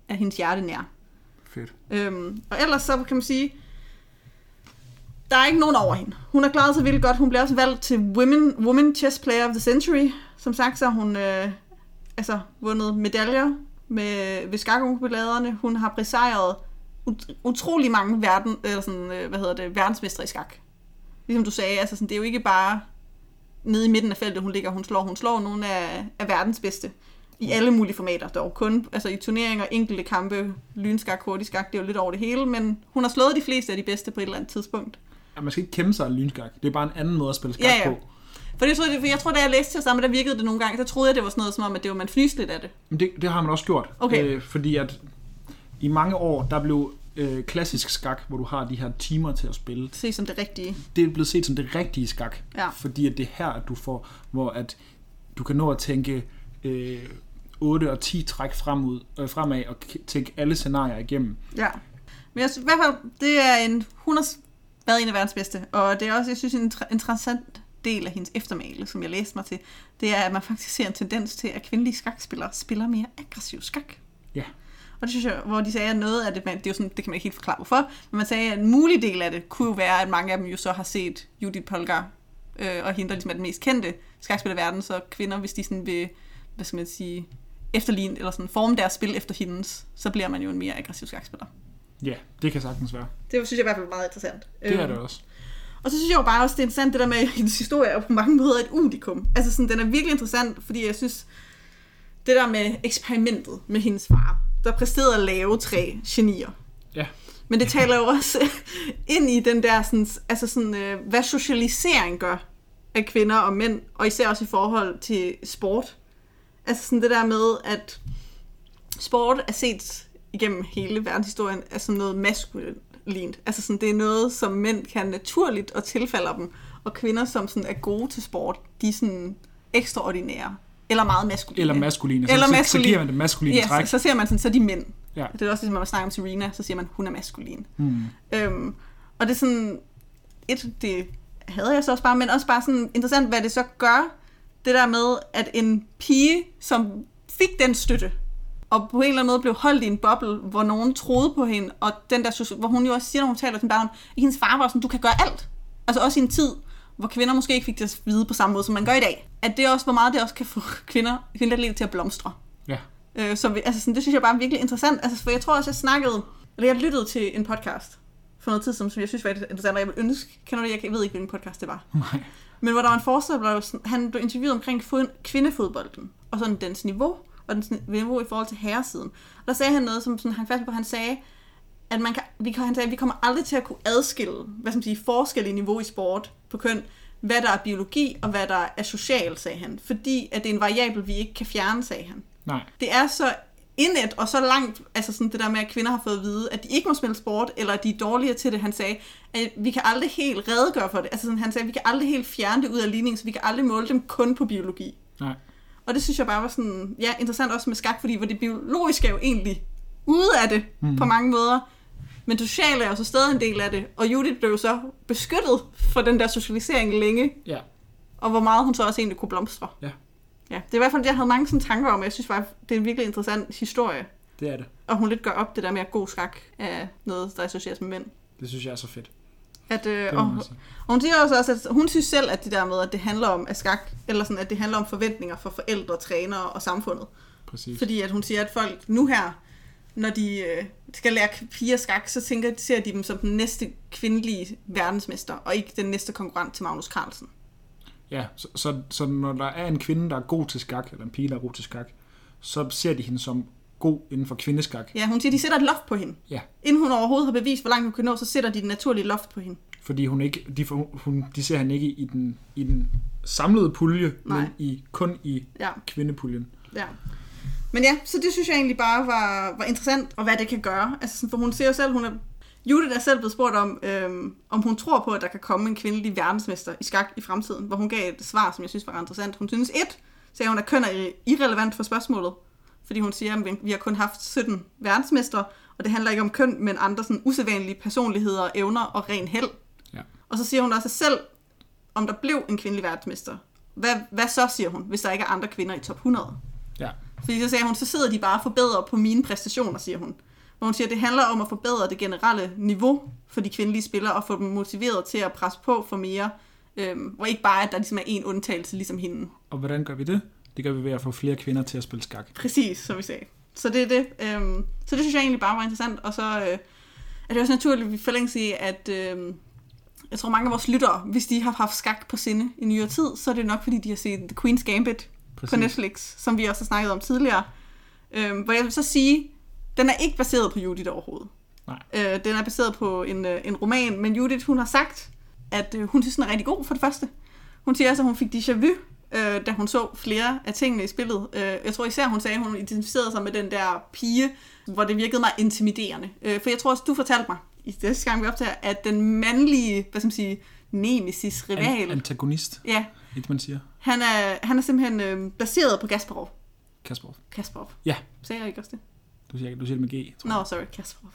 er hendes hjerte nær. Fedt. Øhm, og ellers så kan man sige, der er ikke nogen over hende. Hun har klaret sig vildt godt. Hun blev også valgt til Women, Women Chess Player of the Century. Som sagt, så har hun øh, altså, vundet medaljer med, ved skakkonkurrencerne. Hun har besejret ut- utrolig mange verden, eller sådan, øh, hvad hedder det, verdensmestre i skak. Ligesom du sagde, altså sådan, det er jo ikke bare nede i midten af feltet, hun ligger, hun slår. Hun slår nogle af, af verdens bedste i alle mulige formater. Dog kun altså i turneringer, enkelte kampe, lynskak, hurtigskak, det er jo lidt over det hele, men hun har slået de fleste af de bedste på et eller andet tidspunkt. Ja, man skal ikke kæmpe sig af lynskak. Det er bare en anden måde at spille skak Ja, ja. på. For det for jeg tror, da jeg læste til sammen, der virkede det nogle gange, der troede jeg, det var sådan noget som om, at det var, man fnyste lidt af det. Men det, det har man også gjort. Okay. Øh, fordi at i mange år, der blev øh, klassisk skak, hvor du har de her timer til at spille, Se som det rigtige. det er blevet set som det rigtige skak. Ja. Fordi at det er her, at du får, hvor at du kan nå at tænke øh, 8 og 10 træk fremud, øh, fremad og tænke alle scenarier igennem. Ja. Men jeg i hvert fald, det er en, hun har været en af verdens bedste, og det er også, jeg synes, en interessant del af hendes eftermæle, som jeg læste mig til, det er, at man faktisk ser en tendens til, at kvindelige skakspillere spiller mere aggressiv skak. Ja. Og det synes jeg, hvor de sagde, at noget af det, man, det, er jo sådan, det kan man ikke helt forklare hvorfor, men man sagde, at en mulig del af det kunne jo være, at mange af dem jo så har set Judith Polgar, øh, og hende, der ligesom er den mest kendte skakspiller i verden, så kvinder, hvis de sådan vil, hvad skal man sige, efterligne, eller sådan forme deres spil efter hendes, så bliver man jo en mere aggressiv skakspiller. Ja, det kan sagtens være. Det synes jeg i hvert fald er meget interessant. Det er Øhm, det også. Og så synes jeg jo bare også, det er interessant, det der med, at hendes historie er på mange måder et unikum. Altså sådan, den er virkelig interessant, fordi jeg synes, det der med eksperimentet med hendes far, der præsterede at lave tre genier. Ja. Men det taler jo også ind i den der, sådan, altså sådan, øh, hvad socialisering gør af kvinder og mænd, og især også i forhold til sport. Altså sådan det der med, at sport er set igennem hele verdenshistorien af som noget maskulint. Altså sådan, det er noget, som mænd kan naturligt og tilfalder dem, og kvinder, som sådan er gode til sport, de er sådan ekstraordinære. Eller meget maskuline. Eller maskuline. Så, Eller så, så maskuline. giver man det maskuline Ja, træk. så, så ser man sådan, så er de mænd. Ja. Det er også ligesom, når man snakker om Serena, så siger man, hun er maskulin. Hmm. Øhm, og det er sådan, et, det havde jeg så også bare, men også bare sådan interessant, hvad det så gør, det der med, at en pige, som fik den støtte, og på en eller anden måde blev holdt i en boble, hvor nogen troede på hende, og den der, hvor hun jo også siger, når hun taler til barn, at hendes far var sådan, du kan gøre alt. Altså også i en tid, hvor kvinder måske ikke fik det at vide på samme måde, som man gør i dag. At det også, hvor meget det også kan få kvinder, kvindelige til at blomstre. Ja. Øh, så vi, altså sådan, det synes jeg bare er virkelig interessant. Altså, for jeg tror også, jeg snakkede, eller jeg lyttede til en podcast for noget tid siden, som jeg synes var interessant, og jeg ville ønske, kender du det? Jeg ved ikke, hvilken podcast det var. Nej. Men hvor der var en forsker, han blev interviewet omkring fod- kvindefodbolden, og sådan dens niveau, og dens niveau i forhold til herresiden. Og der sagde han noget, som sådan, han fast på, han sagde, at man kan, vi, kan, han sagde, at vi kommer aldrig til at kunne adskille, hvad skal man sige, forskellige niveau i sport på køn, hvad der er biologi og hvad der er social, sagde han. Fordi at det er en variabel, vi ikke kan fjerne, sagde han Nej. det er så indet og så langt, altså sådan det der med, at kvinder har fået at vide, at de ikke må spille sport, eller at de er dårligere til det. Han sagde, at vi kan aldrig helt redegøre for det. Altså sådan, han sagde, at vi kan aldrig helt fjerne det ud af ligningen, så vi kan aldrig måle dem kun på biologi. Nej. Og det synes jeg bare var sådan, ja, interessant også med skak, fordi hvor det biologiske er jo egentlig ude af det mm. på mange måder. Men det sociale er jo så stadig en del af det. Og Judith blev så beskyttet for den der socialisering længe, Ja. og hvor meget hun så også egentlig kunne blomstre. Ja. Ja, det er i hvert fald det, jeg havde mange sådan tanker om, jeg synes bare, det er en virkelig interessant historie. Det er det. Og hun lidt gør op det der med, at god skak er noget, der associeres med mænd. Det synes jeg er så fedt. At, øh, og, og hun siger også, også, at hun synes selv, at det der med, at det handler om at skak, eller sådan, at det handler om forventninger for forældre, trænere og samfundet. Præcis. Fordi at hun siger, at folk nu her, når de øh, skal lære piger skak, så tænker, ser de dem som den næste kvindelige verdensmester, og ikke den næste konkurrent til Magnus Carlsen. Ja, så, så, så når der er en kvinde, der er god til skak, eller en pige, der er god til skak, så ser de hende som god inden for kvindeskak. Ja, hun siger, de sætter et loft på hende. Ja, Inden hun overhovedet har bevist, hvor langt hun kan nå, så sætter de et naturligt loft på hende. Fordi hun ikke, de, hun, de ser hende ikke i den, i den samlede pulje, Nej. men i, kun i Ja, kvindepuljen. ja. Men ja, så det synes jeg egentlig bare var, var interessant, og hvad det kan gøre. Altså, sådan, for hun siger jo selv, hun er... Judith er selv blevet spurgt om, øhm, om hun tror på, at der kan komme en kvindelig verdensmester i skak i fremtiden, hvor hun gav et svar, som jeg synes var interessant. Hun synes, et, sagde hun, at køn er irrelevant for spørgsmålet, fordi hun siger, at vi- har kun haft 17 verdensmestre, og det handler ikke om køn, men andre sådan usædvanlige personligheder, evner og ren held. Ja. Og så siger hun også selv, om der blev en kvindelig verdensmester, hvad, hvad så, siger hun, hvis der ikke er andre kvinder i top 100? Ja. Fordi så sagde hun, så sidder de bare og forbedrer på mine præstationer, siger hun. Hvor hun siger, at det handler om at forbedre det generelle niveau for de kvindelige spillere, og få dem motiveret til at presse på for mere. Øhm, hvor ikke bare, at der ligesom er en undtagelse, ligesom hende. Og hvordan gør vi det? Det gør vi ved at få flere kvinder til at spille skak. Præcis, som vi sagde. Så det er det. Øhm, så det synes jeg egentlig bare var interessant. Og så øh, er det også naturligt, at vi forlænges i, at øh, jeg tror mange af vores lyttere, hvis de har haft skak på sinde i nyere tid, så er det nok fordi, de har set The Queen's Gambit Præcis. på Netflix, som vi også har snakket om tidligere. Øhm, hvor jeg vil så sige, den er ikke baseret på Judith overhovedet. Nej. Øh, den er baseret på en, øh, en roman, men Judith, hun har sagt, at øh, hun synes, den er rigtig god for det første. Hun siger også, at hun fik déjà vu, øh, da hun så flere af tingene i spillet. Øh, jeg tror især, hun sagde, at hun identificerede sig med den der pige, hvor det virkede meget intimiderende. Øh, for jeg tror også, du fortalte mig, i det gang vi optager, at den mandlige, hvad skal man sige, nemesis, rival, An- antagonist, ja, ikke man siger. han er, han er simpelthen øh, baseret på Kasparov. Kasparov. Kasparov. Ja. Sagde jeg ikke også det? Du siger, du siger det med G, tror Nå, no, sorry, Kasparov.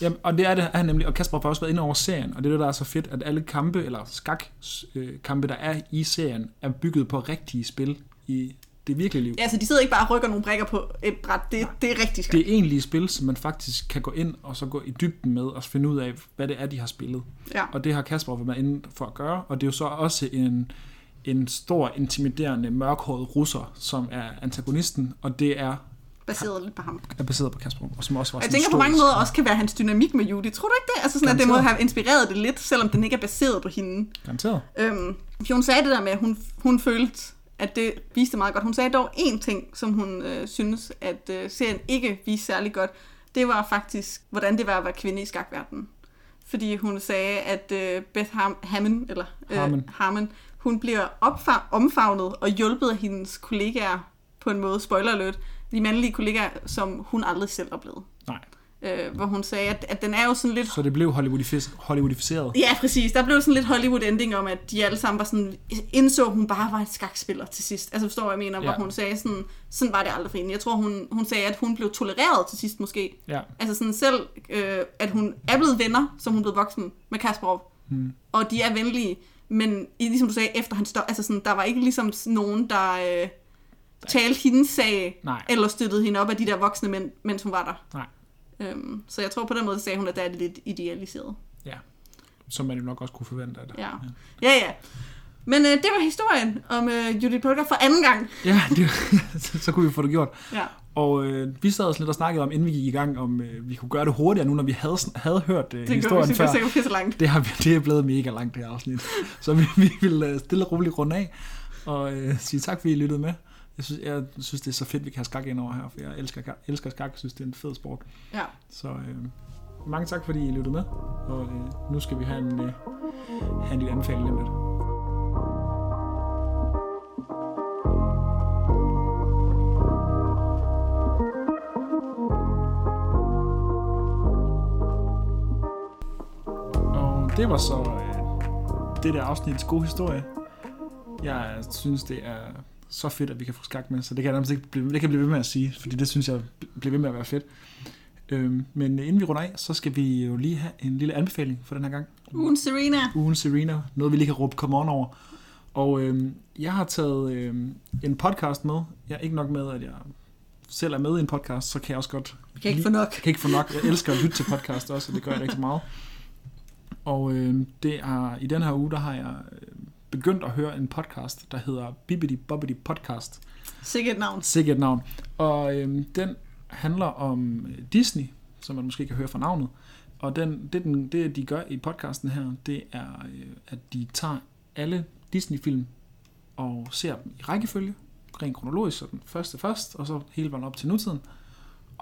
Jamen, og det er det er han nemlig, og Kasper har også været inde over serien, og det er det, der er så fedt, at alle kampe, eller skakkampe, der er i serien, er bygget på rigtige spil i det virkelige liv. Ja, så de sidder ikke bare og rykker nogle brækker på et bræt. Det, det er rigtig skak. Det er egentlige spil, som man faktisk kan gå ind og så gå i dybden med og finde ud af, hvad det er, de har spillet. Ja. Og det har Kasper været inde for at gøre, og det er jo så også en, en stor, intimiderende, mørkhåret russer, som er antagonisten, og det er, Baseret lidt på ham. er baseret på Kasper, og som også var Og jeg tænker på mange måder også kan være hans dynamik med Judy. Tror du ikke det? Altså sådan, at det må Garanteret. have inspireret det lidt, selvom den ikke er baseret på hende. Garanteret. Øhm, for hun sagde det der med, at hun, hun følte, at det viste meget godt. Hun sagde dog én ting, som hun øh, synes, at øh, serien ikke viste særlig godt. Det var faktisk, hvordan det var at være kvinde i skakverdenen. Fordi hun sagde, at øh, Beth Ham- Hammond, eller øh, Harmon. Harmon, hun bliver opfa- omfavnet og hjulpet af hendes kollegaer på en måde, spoiler alert, de mandlige kollegaer, som hun aldrig selv oplevede. Nej. Øh, hvor hun sagde, at, at den er jo sådan lidt Så det blev Hollywoodificeret. Ja, præcis. Der blev sådan lidt Hollywood-ending om, at de alle sammen var sådan, indså, hun bare var et skakspiller til sidst. Altså forstår jeg mener? Hvor Ja. hun sagde sådan, sådan var det aldrig for hende. Jeg tror, hun, hun sagde, at hun blev tolereret til sidst måske. Ja. Altså sådan selv, øh, at hun er blevet venner, som hun blevet voksen med Kasparov. Hmm. Og de er venlige, men i- ligesom du sagde, efter han stod, altså sådan, der var ikke ligesom nogen, der øh, talte hendes sag, Nej. eller støttede hende op af de der voksne mænd, mens hun var der. Nej. Øhm, så jeg tror på den måde, sagde hun, at det er lidt idealiseret. Ja. Som man jo nok også kunne forvente af det. Ja. Ja, ja. Men øh, det var historien om øh, Judith Polgar for anden gang. Ja, det, så kunne vi få det gjort. Ja. Og øh, vi sad også lidt og snakkede om, inden vi gik i gang, om øh, vi kunne gøre det hurtigere nu, når vi havde, havde hørt øh, Det historien vi før. sikkert pisse langt. Det, har det er blevet mega langt, det her afsnit. Så vi, vi vil øh, stille og roligt runde af, og øh, sige tak, fordi I lyttede med. Jeg synes, jeg synes, det er så fedt, vi kan have skak ind over her, for jeg elsker, elsker skak. Jeg synes, det er en fed sport. Ja. Så øh, mange tak, fordi I lyttede med. Og øh, nu skal vi have en, øh, have en lille anbefaling lidt. Og det var så øh, det der afsnits gode historie. Jeg synes, det er så fedt, at vi kan få skak med, så det kan jeg ikke blive, det kan blive ved med at sige, fordi det synes jeg bliver ved med at være fedt. Øhm, men inden vi runder af, så skal vi jo lige have en lille anbefaling for den her gang. Ugen Serena. Ugen Serena, noget vi lige kan råbe come on over. Og øhm, jeg har taget øhm, en podcast med. Jeg er ikke nok med, at jeg selv er med i en podcast, så kan jeg også godt Jeg kan ikke få nok. jeg kan ikke få nok. Jeg elsker at lytte til podcast også, og det gør jeg rigtig meget. Og øh, det er, i den her uge, der har jeg øh, begyndt at høre en podcast, der hedder Bibbidi Bobbidi Podcast. Sikkert navn. Sikkert navn. Og øh, den handler om Disney, som man måske kan høre fra navnet. Og den, det, den, det, de gør i podcasten her, det er, øh, at de tager alle Disney-film og ser dem i rækkefølge, rent kronologisk, så den første først, og så hele vejen op til nutiden.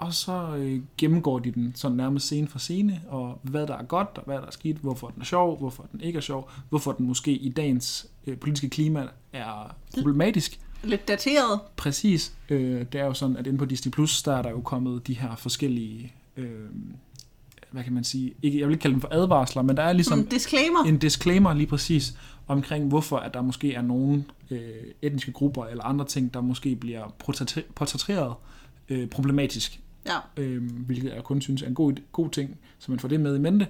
Og så øh, gennemgår de den sådan nærmest scene for scene, og hvad der er godt, og hvad der er skidt, hvorfor den er sjov, hvorfor den ikke er sjov, hvorfor den måske i dagens øh, politiske klima er problematisk. Lidt dateret. Præcis. Øh, det er jo sådan, at inde på Disney Plus, der er der jo kommet de her forskellige, øh, hvad kan man sige, ikke, jeg vil ikke kalde dem for advarsler, men der er ligesom Som disclaimer. en disclaimer lige præcis omkring, hvorfor at der måske er nogle øh, etniske grupper eller andre ting, der måske bliver portrætte- portrætteret øh, problematisk Ja. øh, hvilket jeg kun synes er en god, god ting, så man får det med i mente.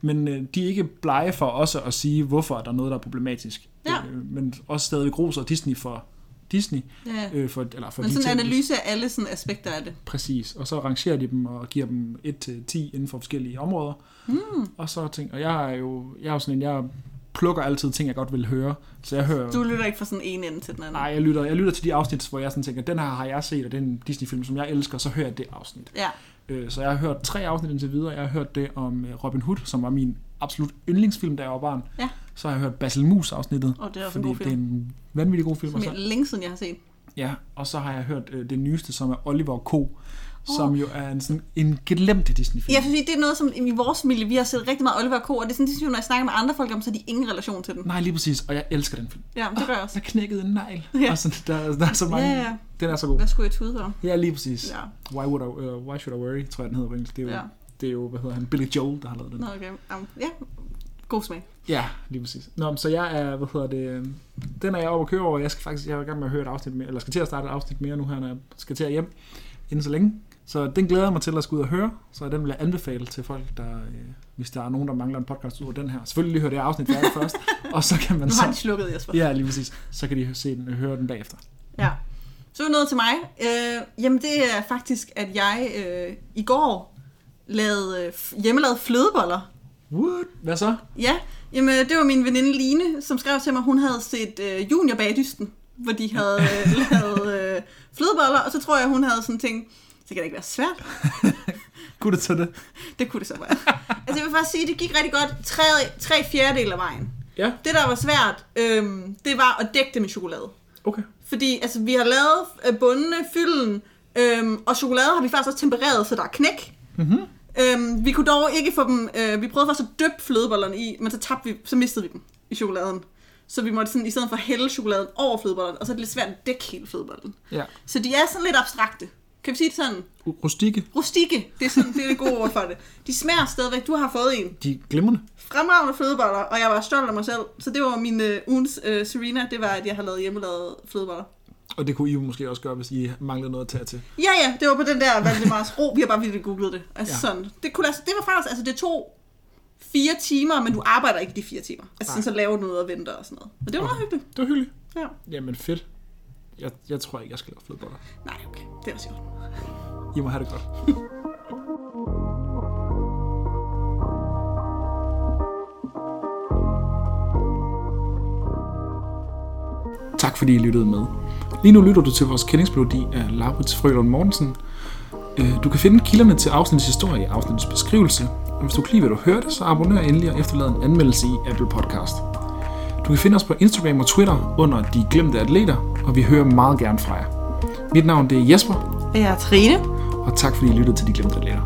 Men øh, de er ikke blege for også at sige, hvorfor der er noget, der er problematisk. Ja. Øh, men også stadig roser Disney for Disney. ja. Øh, for, eller for Men sådan en analyse af alle sådan aspekter af det. Præcis. Og så rangerer de dem og giver dem 1-10 inden for forskellige områder. Hmm. Og så tænker og jeg er jo, jeg er jo sådan en, jeg plukker altid ting, jeg godt vil høre. Så jeg hører... Du lytter ikke fra sådan en ende til den anden. Nej, jeg lytter, jeg lytter til de afsnit, hvor jeg sådan tænker, den her har jeg set, og det er en Disney-film, som jeg elsker, så hører jeg det afsnit. Ja. Øh, Så jeg har hørt tre afsnit indtil videre. Jeg har hørt det om øh, Robin Hood, som var min absolut yndlingsfilm, da jeg var barn. Ja. Så har jeg hørt Basil Mus afsnittet, Og det er også en god det er film. en vanvittig god film. Som så, længe siden, jeg har set. ja, og så har jeg hørt øh, det nyeste, som er Oliver Ko, som jo er en, sådan, en glemt Disney-film. Ja, fordi det er noget, som i vores familie, vi har set rigtig meget Oliver K. Og det er sådan, det, når jeg snakker med andre folk om, så har de ingen relation til den. Nej, lige præcis, og jeg elsker den film. Ja, det gør jeg også. Jeg knækkede en negl, Ja. og sådan, der, der er så mange. Ja, ja. Den er så god. Hvad skulle jeg tude om? Ja, lige præcis. Ja. Why, would I, uh, why Should I Worry, tror jeg, den hedder engelsk. Det er jo, Ja. det er jo hvad hedder han, Billy Joel, der har lavet den. Nå, okay. Um, ja, god smag. Ja, lige præcis. Nå, så jeg er, hvad hedder det, øh, den er jeg oppe at køre over. Jeg skal faktisk, jeg er i gang med at høre et afsnit mere, eller skal til at starte et afsnit mere nu her, når jeg skal til at hjem inden så længe. Så den glæder jeg mig til at skulle ud og høre, så den vil jeg anbefale til folk, der, øh, hvis der er nogen, der mangler en podcast ud af den her. Selvfølgelig lige høre det afsnit færdigt først, og så kan man Nu har de slukket, Jesper. ja, lige præcis, så kan de se den, høre den bagefter. Ja. Så er noget til mig. Øh, jamen, det er faktisk, at jeg øh, i går lavede øh, hjemmelavede flødeboller. What? Hvad så? Ja, jamen, det var min veninde Line, som skrev til mig, hun havde set øh, Junior bagdysten, hvor de havde øh, lavet øh, flødeboller, og så tror jeg, hun havde sådan tænkt, det kan da ikke være svært. Kunne det tage det? Det kunne det så være. altså, jeg vil faktisk sige, det gik rigtig godt tre, tre fjerdedel af vejen. Ja, Det, der var svært, øhm, det var at dække det med chokolade. okay. Fordi altså, vi har lavet øh, bundene, fylden, øhm, og chokolade har vi faktisk også tempereret, så der er knæk. Mm-hmm. Øhm, vi kunne dog ikke få dem, øh, vi prøvede faktisk at dyppe flødebollerne i, men så tabte vi, så mistede vi dem i chokoladen. Så vi måtte sådan, i stedet for hælde chokoladen over flødebollerne, og så er det lidt svært at dække hele flødebollen. Ja. Så de er sådan lidt abstrakte. Kan vi sige det sådan? Rustikke, Rustikke, det er, sådan, det er det gode ord for det. De smager stadigvæk. Du har fået en. de glimrende. Fremragende flødeboller, og jeg var stolt af mig selv. Så det var min øh, ugens øh, Serena, det var, at jeg har lavet hjemmelavet flødeboller. Og det kunne I jo måske også gøre, hvis I manglede noget at tage til. Ja, ja, det var på den der Valdemars Ro. Vi har bare virkelig googlet det. Altså Ja. sådan. Det, kunne sig- det var faktisk, altså det tog fire timer, men du arbejder ikke de fire timer. Altså Nej. sådan, så laver du noget og venter og sådan noget. Men det var meget hyggeligt. Det var hyggeligt. Ja. Jamen fedt. Jeg, jeg tror ikke, jeg skal lave flødeboller. Nej, okay. Det er også sjovt. I må have det godt. tak fordi I lyttede med. Lige nu lytter du til vores kendingsmelodi af Laurits Frølund Mortensen. Øh, Du kan finde kilderne til afsnittets historie i afsnittets beskrivelse. Og hvis du kan lide, hvad du hørte, så abonner endelig og efterlad en anmeldelse i Apple Podcast. Du kan finde os på Instagram og Twitter under De Glemte Atleter, og vi hører meget gerne fra jer. Mit navn det er Jesper, Og jeg er Trine. og tak fordi I lyttede til De Glemte Atleter.